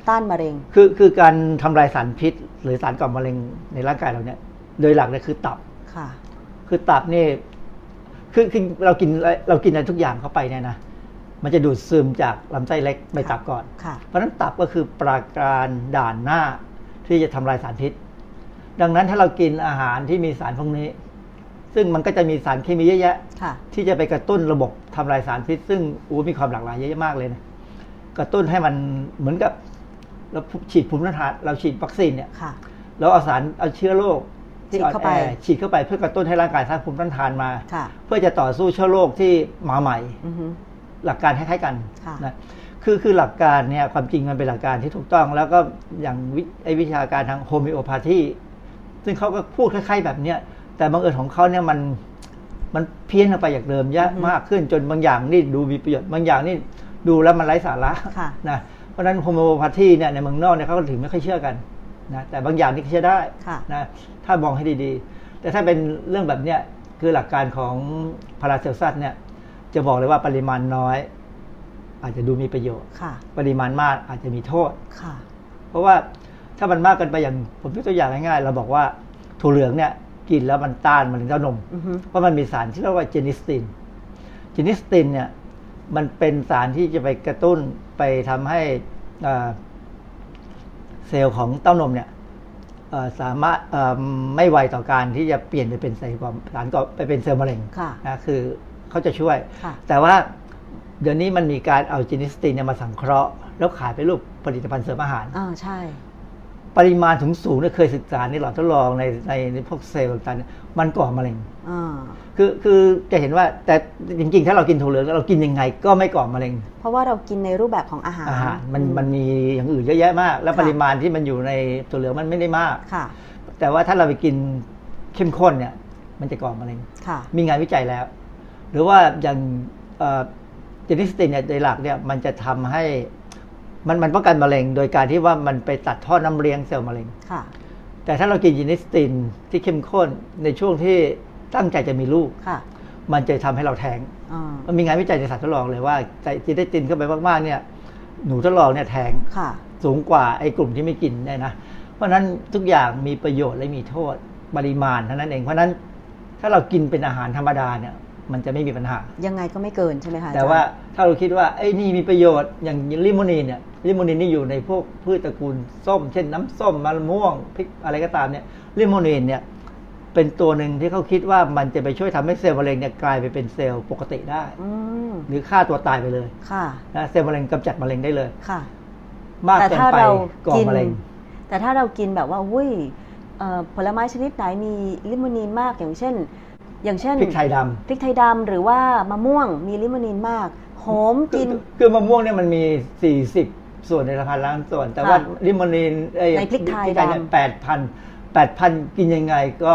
[SPEAKER 2] ต้านมะเร็ง
[SPEAKER 6] คือคือการทำลายสารพิษ หรือสารก่อมะเร็งในร่างกายเราเนี่ย โดยหลักเนี่ยคือตับ
[SPEAKER 2] ค่ะ
[SPEAKER 6] คือตับนี่คือคือเรากินเรากินอะไรทุกอย่างเข้าไปเนี่ยนะมันจะดูดซึมจากลำไส้เล็กไปตับก่อน
[SPEAKER 2] ค่ะ
[SPEAKER 6] เพราะฉะนั้นตับก็คือปราการด่านหน้าที่จะทำลายสารพิษ ดังนั้นถ้าเรากินอาหารที่มีสารพวกนี้ ซึ่งมันก็จะมีสารเคมีเยอะแยะ
[SPEAKER 2] ค่ะ
[SPEAKER 6] ที่จะไปกระตุ้นระบบทำลายสารพิษ ซึ่งอู้มีความหลากหลายเยอะแยะมากเลยนะ กระตุ้นให้มันเหมือนกับ เราฉีดภูมิต้านทานเราฉีดวัคซีนเนี่ย
[SPEAKER 2] ค่ะ
[SPEAKER 6] เราเอาสารเอาเชื้อโรคที่
[SPEAKER 2] ฉีดเข้าไป
[SPEAKER 6] อ่อนแอฉีดเข้าไปเพื่อกระตุ้นให้ร่างกายสร้างภูมิต้านทานมา
[SPEAKER 2] ค่ะ
[SPEAKER 6] เพื่อจะต่อสู้เชื้อโรคที่มาใหม่
[SPEAKER 2] อือฮึ
[SPEAKER 6] หลักการคล้ายๆกัน
[SPEAKER 2] ค่ะ
[SPEAKER 6] นะคือคือหลักการเนี่ยความจริงมันเป็นหลักการที่ถูกต้อง แล้วก็อย่างวิไอวิชาการทาง homeopathy ซึ่งเขาก็พูดคล้ายๆแบบเนี้ยแต่บังเอิญของเขาเนี่ยมันมันเพี้ยนออกไปจากเดิมเยอะมากขึ้นจนบางอย่างนี่ดูมีประโยชน์บางอย่างนี่ดูแล้วมันไร้สาระ
[SPEAKER 2] ค่ะ
[SPEAKER 6] นะ เพราะฉะนั้น homeopathy เนี่ยในเมืองนอกเนี่ยเขาก็ถึงไม่ค่อยเชื่อกันนะแต่บางอย่างนี่เชื่อได้
[SPEAKER 2] ค่ะ
[SPEAKER 6] นะถ้ามองให้ดีๆ แต่ถ้าเป็นเรื่องแบบเนี้ยคือหลักการของพาราเซลซัสเนี่ยจะบอกเลยว่าปริมาณน้อย อาจจะดูมีประโยชน์
[SPEAKER 2] ค่ะ
[SPEAKER 6] ปริมาณมากอาจจะมีโทษ
[SPEAKER 2] ค่ะ
[SPEAKER 6] เพราะว่าถ้ามันมากเกินไปอย่างผมยกตัวอย่างง่ายๆเราบอกว่าถั่วเหลืองเนี่ยกินแล้วมันต้านมะเร็งเต้านม
[SPEAKER 2] อือฮึ
[SPEAKER 6] เพราะมันมีสารที่เรียกว่า genistein genistein เนี่ยมันเป็นสารที่จะไปกระตุ้น ไปทำให้อ่าเซลล์ของเต้านมเนี่ยเอ่อสามารถเอ่อไม่ไวต่อการที่จะเปลี่ยนไปเป็นเซลล์ก่อสารก่อไปเป็นเซลล์มะเร็ง
[SPEAKER 2] ค่ะ
[SPEAKER 6] นะคือเขาจะช่วย
[SPEAKER 2] ค่ะ
[SPEAKER 6] แต่ว่าเดี๋ยวนี้มันมีการเอาเจนิสตินเนี่ยมาสังเคราะห์ แล้วขายเป็นรูปผลิตภัณฑ์เสริมอาหาร
[SPEAKER 2] อ่าใช่
[SPEAKER 6] ปริมาณถึงสูงเนี่ยเคยศึกษาในหลอดทดลองในในในพวกเซลล์ต่างๆเนี่ยมันก่อมะเร็ง
[SPEAKER 2] อ่า
[SPEAKER 6] คือคือจะเห็นว่าแต่จริงๆ ถ้าเรากินถั่วเหลืองเรากินยังไงก็ไม่ก่อมะเร็ง
[SPEAKER 2] เพราะว่าเรากินในรูปแบบของอาหาร
[SPEAKER 6] อาหารมัน
[SPEAKER 2] อื
[SPEAKER 6] มันมีอย่างอื่นเยอะแยะมาก แล้ว
[SPEAKER 2] ค่ะ
[SPEAKER 6] ปริมาณที่มันอยู่ในถั่วเหลืองมันไม่ได้มาก
[SPEAKER 2] ค่ะ
[SPEAKER 6] แต่ว่าถ้าเราไปกินเข้มข้นเนี่ย มันจะก่อมะเร็ง
[SPEAKER 2] ค่ะ
[SPEAKER 6] มีงานวิจัยแล้ว หรือว่าอย่างเจนิสตินเนี่ยโดยหลักเนี่ยมันจะทำให้ มันมันป้องกันมะเร็ง โดยการที่ว่ามันไปตัดท่อน้ำเลี้ยงเซลล์มะเร็ง
[SPEAKER 2] ค่ะ
[SPEAKER 6] แต่ถ้าเรากินจินิสตินที่เข้มข้นในช่วงที่ตั้งใจจะมีลูก
[SPEAKER 2] ค่ะ
[SPEAKER 6] มันจะทำให้เราแท้ง
[SPEAKER 2] อ่า
[SPEAKER 6] มันมีงานวิจัยในสัตว์ทดลองเลยว่าใส่จินิสตินเข้าไปมากๆเนี่ย หนูทดลองเนี่ยแท้ง
[SPEAKER 2] ค่ะ
[SPEAKER 6] สูงกว่าไอ้กลุ่มที่ไม่กินเนี่ยนะเพราะฉะนั้นทุกอย่างมีประโยชน์และมีโทษปริมาณเท่านั้นเองเพราะฉะนั้นถ้าเรากินเป็นอาหารธรรมดาเนี่ย มันจะไม่มีปัญหา
[SPEAKER 2] ยังไงก็ไม่เกินใช่ไหมคะ
[SPEAKER 6] แต่
[SPEAKER 2] อจรย์
[SPEAKER 6] ว่าถ้าเราคิดว่าไอ้นี่มีประโยชน์อย่างลิโมนีนเนี่ยลิโมนีนนี่อยู่ในพวกพืชตระกูลส้ม เช่นน้ำส้มมะม่วงพริกอะไรก็ตามเนี่ยลิโมนีนเนี่ยเป็นตัวหนึ่งที่เขาคิดว่ามันจะไปช่วยทำให้เซลล์มะเร็งเนี่ยกลายไปเป็นเซลล์ปกติได้
[SPEAKER 2] อืม
[SPEAKER 6] หรือฆ่าตัวตายไปเลย
[SPEAKER 2] ค่ะ
[SPEAKER 6] นะเซลล์มะเร็งกำจัดมะเร็งได้เลย
[SPEAKER 2] ค่ะ
[SPEAKER 6] มาก
[SPEAKER 2] แต่
[SPEAKER 6] เกิน
[SPEAKER 2] ถ้า
[SPEAKER 6] ไป
[SPEAKER 2] เรา
[SPEAKER 6] ก่อ
[SPEAKER 2] กิน
[SPEAKER 6] มะเร็ง
[SPEAKER 2] แต่ถ้าเรากินแบบว่าอุ้ยเอ่อผลไม้ชนิดไหนมีลิโมนีนมากอย่างเช่น อย่างเช่น
[SPEAKER 6] พริกไทยดำ
[SPEAKER 2] พริกไทยดำหรือว่ามะม่วงมีลิโมนีนมากหอมกิน
[SPEAKER 6] คือคือมะม่วงเนี่ยมันมี 40 ส่วนในละพันล้านส่วน แต่ว่า
[SPEAKER 2] ค่ะ
[SPEAKER 6] ลิโมนีนเอ้ย
[SPEAKER 2] ในพริกไทย
[SPEAKER 6] เนี่ย
[SPEAKER 2] ดำ
[SPEAKER 6] แปดพันแปดพันกินยังไงก็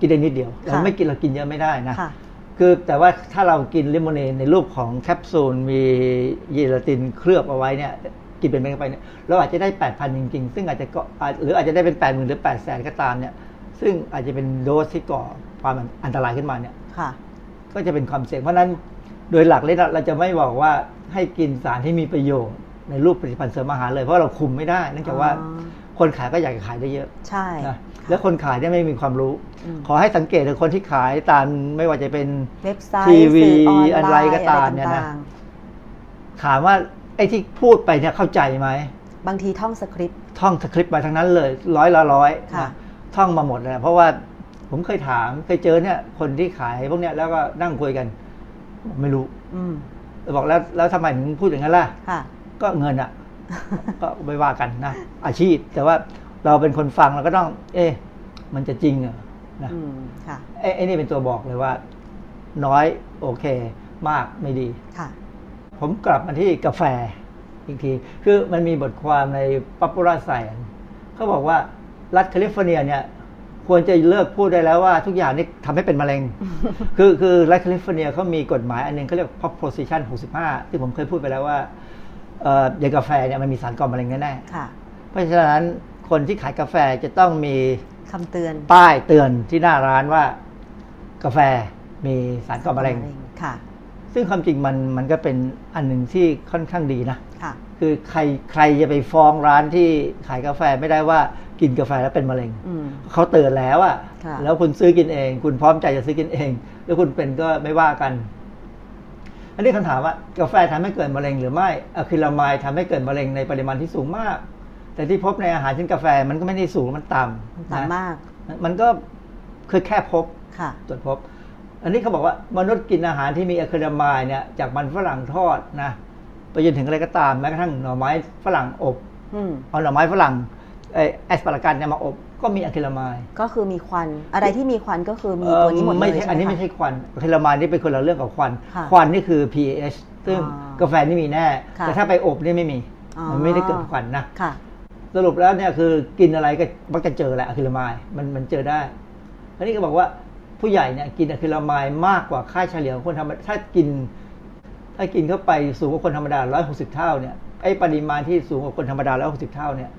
[SPEAKER 6] กินได้นิดเดียว
[SPEAKER 2] ค่ะ
[SPEAKER 6] เราไม่กินเรากินเยอะไม่ได้นะ
[SPEAKER 2] ค่ะ
[SPEAKER 6] คือแต่ว่าถ้าเรากินลิโมนีนในรูปของแคปซูลมีเยลาตินเคลือบเอาไว้เนี่ยกินเป็นเม็ดเข้าไปเนี่ยเราอาจจะได้ 8,000 จริง ๆ ซึ่งอาจจะก็อาจหรืออาจจะได้เป็น 80,000 หรือ800,000 ก็ตามเนี่ยซึ่งอาจจะเป็นโดสที่ก่อ ความอันตรายขึ้นมาเนี่ย
[SPEAKER 2] ค่ะ
[SPEAKER 6] ก็จะเป็นความเสี่ยง เพราะฉะนั้นโดยหลักเลยนะเราจะไม่บอกว่าให้กินสารที่มีประโยชน์ในรูปผลิตภัณฑ์เสริมอาหารเลยเพราะเราคุมไม่ได้เนื่องจากว่า
[SPEAKER 2] อ๋อ
[SPEAKER 6] คนขายก็อยากจะขายได้เยอะ
[SPEAKER 2] ใช่
[SPEAKER 6] นะแล้วคนขายเนี่ยไม่มีความรู้
[SPEAKER 2] อืม
[SPEAKER 6] ขอให้สังเกตถึงคนที่ขายตามไม่ว่าจะเป็น
[SPEAKER 2] เว็บไซต์
[SPEAKER 6] ทีวี
[SPEAKER 2] สื่อออนไลน์
[SPEAKER 6] อะไรก็ตามเนี่ยนะ
[SPEAKER 2] อะไรต่าง
[SPEAKER 6] ถามว่าไอ้ที่พูดไปเนี่ยเข้าใจไหม
[SPEAKER 2] ๆบางทีท่องสคริปต์
[SPEAKER 6] ท่องสคริปต์มาทั้งนั้นเลย ร้อยละร้อย
[SPEAKER 2] ค่ะ
[SPEAKER 6] นะท่องมาหมดเลยเพราะว่า ผมเคยถามเคยเจอเนี่ย คนที่ขายพวกเนี้ยแล้วก็นั่งคุยกันบอกไม่รู้
[SPEAKER 2] อืม
[SPEAKER 6] บอกแล้วแล้วทำไมถึงพูดอย่างนั้นล่ะ
[SPEAKER 2] ค่ะ
[SPEAKER 6] ก็เงินอะ ก็ไม่ว่ากันนะอาชีพ แต่ว่าเราเป็นคนฟังเราก็ต้อง เอ๊ะมันจะจริงเหรอนะ
[SPEAKER 2] อืมค่ะ
[SPEAKER 6] ไอ้ไอ้นี่เป็นตัวบอกเลยว่า น้อยโอเค มากไม่ดี
[SPEAKER 2] ค่ะ
[SPEAKER 6] ผมกลับมาที่กาแฟอีกที คือมันมีบทความใน Popular Science เขาบอกว่ารัฐแคลิฟอร์เนียเนี่ย ควรจะเลิกพูดได้แล้วว่าทุกอย่างนี่ทำให้เป็นมะเร็ง คือคือรัฐแคลิฟอร์เนียเขามีกฎหมายอันหนึงเขาเรียก Proposition 65 ที่ผมเคยพูดไปแล้วว่าเอ่ออย่างกาแฟเนี่ยมันมีสารก่อมะเร็งแน่
[SPEAKER 2] ค่ะ
[SPEAKER 6] ๆเพราะฉะนั้นคนที่ขายกาแฟจะต้องมี
[SPEAKER 2] คำเตือน
[SPEAKER 6] ป้ายเตือนที่หน้าร้านว่า กาแฟมีสารก่อมะเร็ง
[SPEAKER 2] ค่ะ
[SPEAKER 6] ซึ่งความจริงมันมันก็เป็นอันหนึ่งที่ค่อนข้างดีนะ
[SPEAKER 2] ค่ะ
[SPEAKER 6] คือใครใครจะไปฟ้องร้านที่ขายกาแฟไม่ได้ว่า กินกาแฟแล้วเป็นมะเร็ง
[SPEAKER 2] อืม
[SPEAKER 6] เขาเตือนแล้วอะ
[SPEAKER 2] ค่ะ
[SPEAKER 6] แล้วคุณซื้อกินเอง คุณพร้อมใจจะซื้อกินเอง แล้วคุณเป็นก็ไม่ว่ากัน อันนี้คำถามว่ากาแฟทำให้เกิดมะเร็งหรือไม่อะคริลามายทำให้เกิดมะเร็งในปริมาณที่สูงมาก แต่ที่พบในอาหารเช่นกาแฟมันก็ไม่ได้สูงมันต่ำ
[SPEAKER 2] มัน
[SPEAKER 6] นะ
[SPEAKER 2] ต่ำมาก
[SPEAKER 6] มันก็คือแค่พบ
[SPEAKER 2] ค่ะ
[SPEAKER 6] ตรวจพบ อันนี้เขาบอกว่ามนุษย์กินอาหารที่มีอะคริลามายเนี่ยจากมันฝรั่งทอดนะไปจนถึงอะไรก็ตามแม้กระทั่งหน่อไม้ฝรั่งอบ
[SPEAKER 2] อืม
[SPEAKER 6] เอาหน่อไม้ฝรั่งเอ่อ แอสปารากัสเนี่ยมาอบก็มีอะคริลามาย
[SPEAKER 2] ก็คือมีควันอะไรที่มีควันก็คือมีตัวนี้หมดเลย
[SPEAKER 6] ไม่ใช่
[SPEAKER 2] ใช่ไหม
[SPEAKER 6] อันนี้
[SPEAKER 2] คะ
[SPEAKER 6] ไม่ใช่ควันอะคริลามายนี่เป็นคนละเรื่องกับควัน
[SPEAKER 2] ค่ะ
[SPEAKER 6] ควันนี่คือ pH ตซึ่งกาแฟนี่มีแน่ แต่ถ้าไปอบนี่ไม่มีมันไม่ได้เกิดควันนะสรุปแล้วเนี่ยคือกินอะไรก็มักจะเจอแหละอะคริลามายมันมันเจอได้อันนี้ก็บอกว่าผู้ใหญ่เนี่ยกินอะคริลามายมากกว่าค่าเฉลี่ยของคนธรรมดาถ้ากิน ถ้ากินเข้าไปสูงกว่าคนธรรมดาร้อยหกสิบเท่าเนี่ยไอ้ปริมาณที่สูงกว่าคนธรรมดาร้อยหกสิบเท่าเนี่ย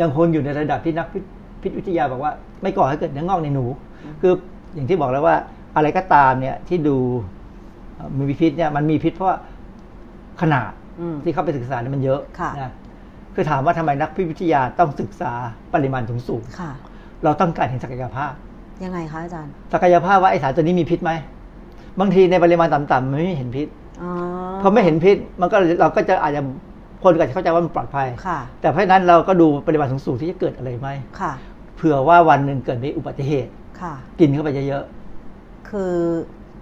[SPEAKER 6] ยังคงอยู่ในระดับที่นักพิษวิทยาบอกว่า ไม่ก่อให้เกิดเนื้องอกในหนู คืออย่างที่บอกแล้วว่าอะไรก็ตามเนี่ยที่ดูมีพิษเนี่ยมันมีพิษเพราะขนาดที่เข้าไปศึกษาเนี่ยมันเยอะนะคือถามว่าทำไมนักพิษวิทยาต้องศึกษาปริมาณสูงสูงเราต้องการเห็นศักยภาพ
[SPEAKER 7] ยังไงคะอาจารย์
[SPEAKER 6] ศักยภาพว่าไอสารตัวนี้มีพิษไหมบางทีในปริมาณต่ำๆมันไม่เห็นพิษพอไม่เห็นพิษมันก็เราก็จะอาจจะ คนก็จะเข้าใจว่ามันปลอดภัย แต่เพราะนั้นเราก็ดูปริมาณสูงๆที่จะเกิดอะไรไหมเผื่อว่าวันหนึ่งเกิดมีอุบัติเหตุกินเข้าไปเยอะ
[SPEAKER 7] ๆ คือ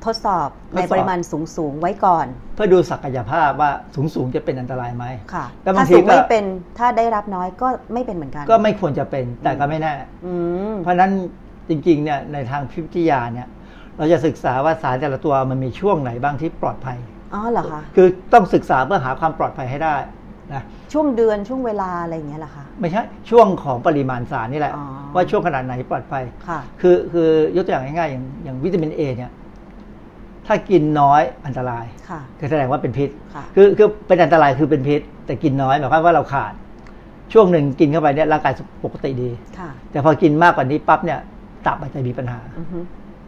[SPEAKER 7] ทดสอบในปริมาณสูงสูงไว้ก่อน
[SPEAKER 6] เพื่อดูศักยภาพว่าสูงสูงจะเป็นอันตรายไหม
[SPEAKER 7] ค่ะถ้าสูงไม่เป็นถ้าได้รับน้อยก็ไม่เป็นเหมือนกัน
[SPEAKER 6] ก็ไม่ควรจะเป็นแต่ก็ไม่แน่เพราะนั้นจริงๆเนี่ยในทางพิพิธยาเนี่ย เราจะศึกษาว่าสารแต่ละตัวมันมีช่วงไหนบ้างที่ปลอดภัย
[SPEAKER 7] อ๋อเหรอคะ
[SPEAKER 6] คือต้องศึกษาเพื่อหาความปลอดภัยให้ได้ นะ
[SPEAKER 7] ช่วงเดือนช่วงเวลาอะไรอย่างเงี้ยเหรอคะ
[SPEAKER 6] ไม่ใช่ช่วงของปริมาณสารนี่แหละ ว่าช่วงขนาดไหนปลอดภัยค่ะคือคือยกตัวอย่างง่ายๆอย่างอย่างวิตามินเอเนี่ยถ้ากินน้อยอันตรายคือแสดงว่าเป็นพิษคือคือเป็นอันตรายคือเป็นพิษ แต่กินน้อยหมายความว่าเราขาด ช่วงหนึ่งกินเข้าไปเนี่ยร่างกายปกติดีแต่พอกินมากกว่านี้ปั๊บเนี่ยตับอาจจะมีปัญหา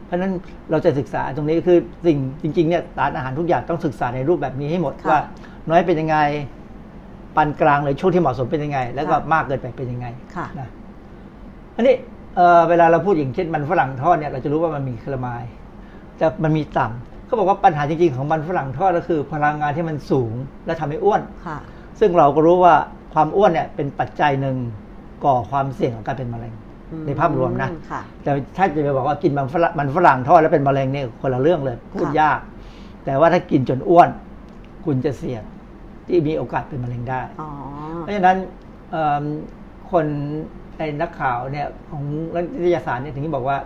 [SPEAKER 6] เพราะฉะนั้นเราจะศึกษาตรงนี้คือสิ่งจริงๆเนี่ยสารอาหารทุกอย่างต้องศึกษาในรูปแบบนี้ให้หมดว่า น้อยเป็นยังไง ปานกลางเลยช่วงที่เหมาะสมเป็นยังไง แล้วก็มากเกินไปเป็นยังไงนะอันนี้เวลาเราพูดอย่างเช่นมันฝรั่งทอดเนี่ยเราจะรู้ว่ามันมีคลามายแต่มันมีต่ำเขาบอกว่าปัญหาจริงๆ ของมันฝรั่งทอดก็คือ พลังงานที่มันสูงและทำให้อ้วนซึ่งเราก็รู้ว่าความอ้วนเนี่ยเป็นปัจจัยหนึ่งก่อความเสี่ยงของการเป็นมะเร็งในภาพรวมนะแต่ถ้าจะไปบอกว่ากินมันฝรั่งมันฝรั่งทอดแล้วเป็นมะเร็งเนี่ยคนละเรื่องเลยพูดยาก แต่ว่าถ้ากินจนอ้วน คุณจะเสี่ยง ที่มีโอกาสเป็นมะเร็งได้ เพราะฉะนั้นคนในนักข่าวเนี่ยของนิตยสารเนี่ยถึงบอกว่า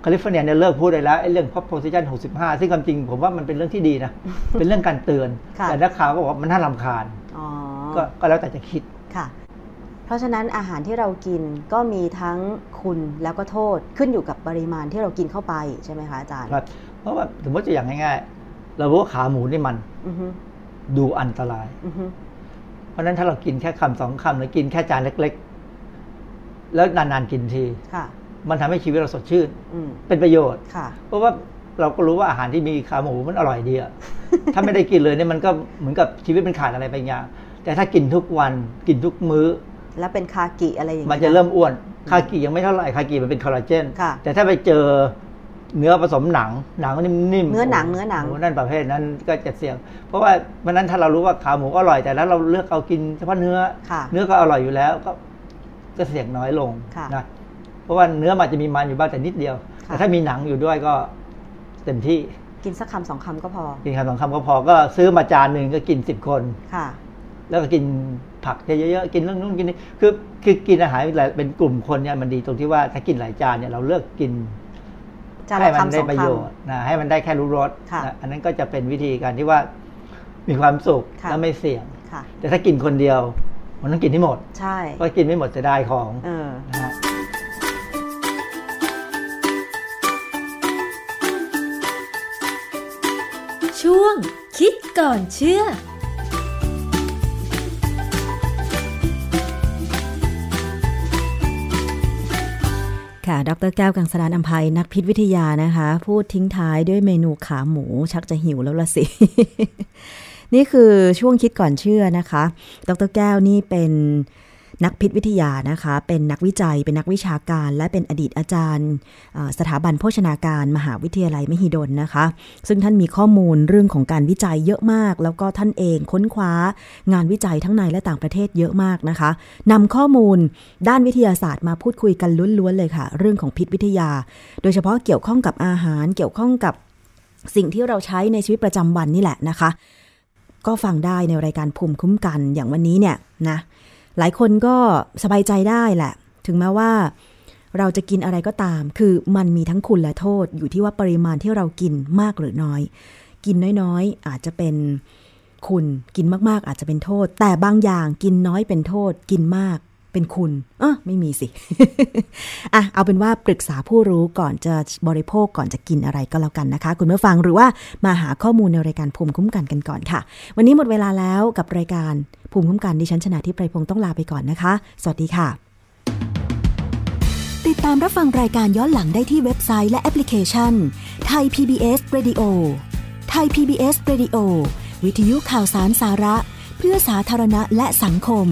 [SPEAKER 6] แคลิฟอร์เนียเนี่ยเลิกพูดได้แล้วไอ้เรื่อง pop position 65 ซึ่งความจริงผมว่ามันเป็นเรื่องที่ดีนะ เป็นเรื่องการเตือน แต่นักข่าวก็บอกว่ามันน่ารำคาญก็แล้วแต่จะคิด
[SPEAKER 7] ค่ะ เพราะฉะนั้นอาหารที่เรากินก็มีทั้งคุณแล้วก็โทษขึ้นอยู่กับปริมาณที่เรากินเข้าไปใช่ไหมคะอาจารย์
[SPEAKER 6] ครับเพราะว่าสมมติจะอย่างง่ายๆเราว่าขาหมูนี่มัน ดูอันตราย เพราะนั้นถ้าเรากินแค่คำสองคำหรือกินแค่จานเล็ก ๆ แล้วนานๆกินทีมันทำให้ชีวิตเราสดชื่น เป็นประโยชน์เพราะว่าเราก็รู้ว่าอาหารที่มีขาหมูมันอร่อยดีอะถ้าไม่ได้กินเลยเนี่ยมันก็เหมือนกับชีวิตมันขาดอะไรไปอย่าง แต่ถ้ากินทุกวันกินทุกมื้อ
[SPEAKER 7] แล้วเป็นคากิอะไรอย่างเงี้
[SPEAKER 6] ยมันจะเริ่มอ้วน คากิยังไม่เท่าไหร่คากิมันเป็นคอลลาเจน แต่ถ้าไปเจอ เนื้อผสมหนัง หนังนิ่ม
[SPEAKER 7] เนื้อหนังเนื้อหนัง
[SPEAKER 6] นั่นประเภทนั้นก็จะเสี่ยง เพราะว่าเพราะนั้นถ้าเรารู้ว่าขาหมูอร่อยแต่แล้วเราเลือกเอากินเฉพาะเนื้อ เนื้อก็อร่อยอยู่แล้วก็จะเสี่ยงน้อยลงนะเพราะว่าเนื้อมันจะมีมันอยู่บ้างแต่นิดเดียว แต่ถ้ามีหนังอยู่ด้วยก็เต็มที่
[SPEAKER 7] กินสักคำสองคำก็พอ
[SPEAKER 6] กินคำสองคำก็พอก็ซื้อมาจานหนึ่งก็กินสิบคนค่ะ แล้วก็กินผักเยอะๆกินเรื่องนู้นกินนี่คือคือกินอาหารเป็นกลุ่มคนเนี่ยมันดีตรงที่ว่าถ้ากินหลายจานเนี่ยเราเลือกกิน ให้มันได้ประโยชน์นะให้มันได้แค่รู้รสอันนั้นก็จะเป็นวิธีการที่ว่ามีความสุขและไม่เสี่ยงแต่ถ้ากินคนเดียว มันต้องกินที่หมด ใช่ก็กินไม่หมดจะได้ของนะฮะ
[SPEAKER 2] ช่วงคิดก่อนเชื่อ ดรแก้วกังสดานอัมภัยนักพิษวิทยานะคะ พูดทิ้งท้ายด้วยเมนูขาหมู ชักจะหิวแล้วละสิ นี่คือช่วงคิดก่อนเชื่อนะคะ ดรแก้วนี่เป็น นักพิษวิทยานะคะ เป็นนักวิจัย เป็นนักวิชาการ และเป็นอดีตอาจารย์ สถาบันโภชนาการมหาวิทยาลัยมหิดลนะคะ ซึ่งท่านมีข้อมูลเรื่องของการวิจัยเยอะมาก แล้วก็ท่านเองค้นคว้างานวิจัยทั้งในและต่างประเทศเยอะมากนะคะนำข้อมูลด้านวิทยาศาสตร์มาพูดคุยกันล้วนๆเลยค่ะ เรื่องของพิษวิทยา โดยเฉพาะเกี่ยวข้องกับอาหาร เกี่ยวข้องกับสิ่งที่เราใช้ในชีวิตประจำวันนี่แหละนะคะ ก็ฟังได้ในรายการภูมิคุ้มกันอย่างวันนี้เนี่ยนะ หลายคนก็สบายใจได้แหละ ถึงแม้ว่า เราจะกินอะไรก็ตาม คือมันมีทั้งคุณและโทษอยู่ที่ว่าปริมาณที่เรากินมากหรือน้อย กินน้อยๆ อาจจะเป็นคุณกินมากๆ อาจจะเป็นโทษ แต่บางอย่างกินน้อยเป็นโทษ กินมากเป็นคุณอะไม่มีสิ อะ เอาเป็นว่าปรึกษาผู้รู้ก่อนจะบริโภคก่อนจะกินอะไรก็แล้วกันนะคะ คุณผู้ฟังหรือว่ามาหาข้อมูลในรายการภูมิคุ้มกันกันก่อนค่ะ วันนี้หมดเวลาแล้วกับรายการ ภูมิคุ้มกันดิฉันชนะทิพไพรพงศ์ต้องลาไปก่อนนะคะ สวัสดีค่ะ
[SPEAKER 8] ติดตามรับฟังรายการย้อนหลังได้ที่เว็บไซต์และแอปพลิเคชันไทย PBS Radio ไทย PBS Radio วิทยุข่าวสารสาระ เพื่อสาธารณะและสังคม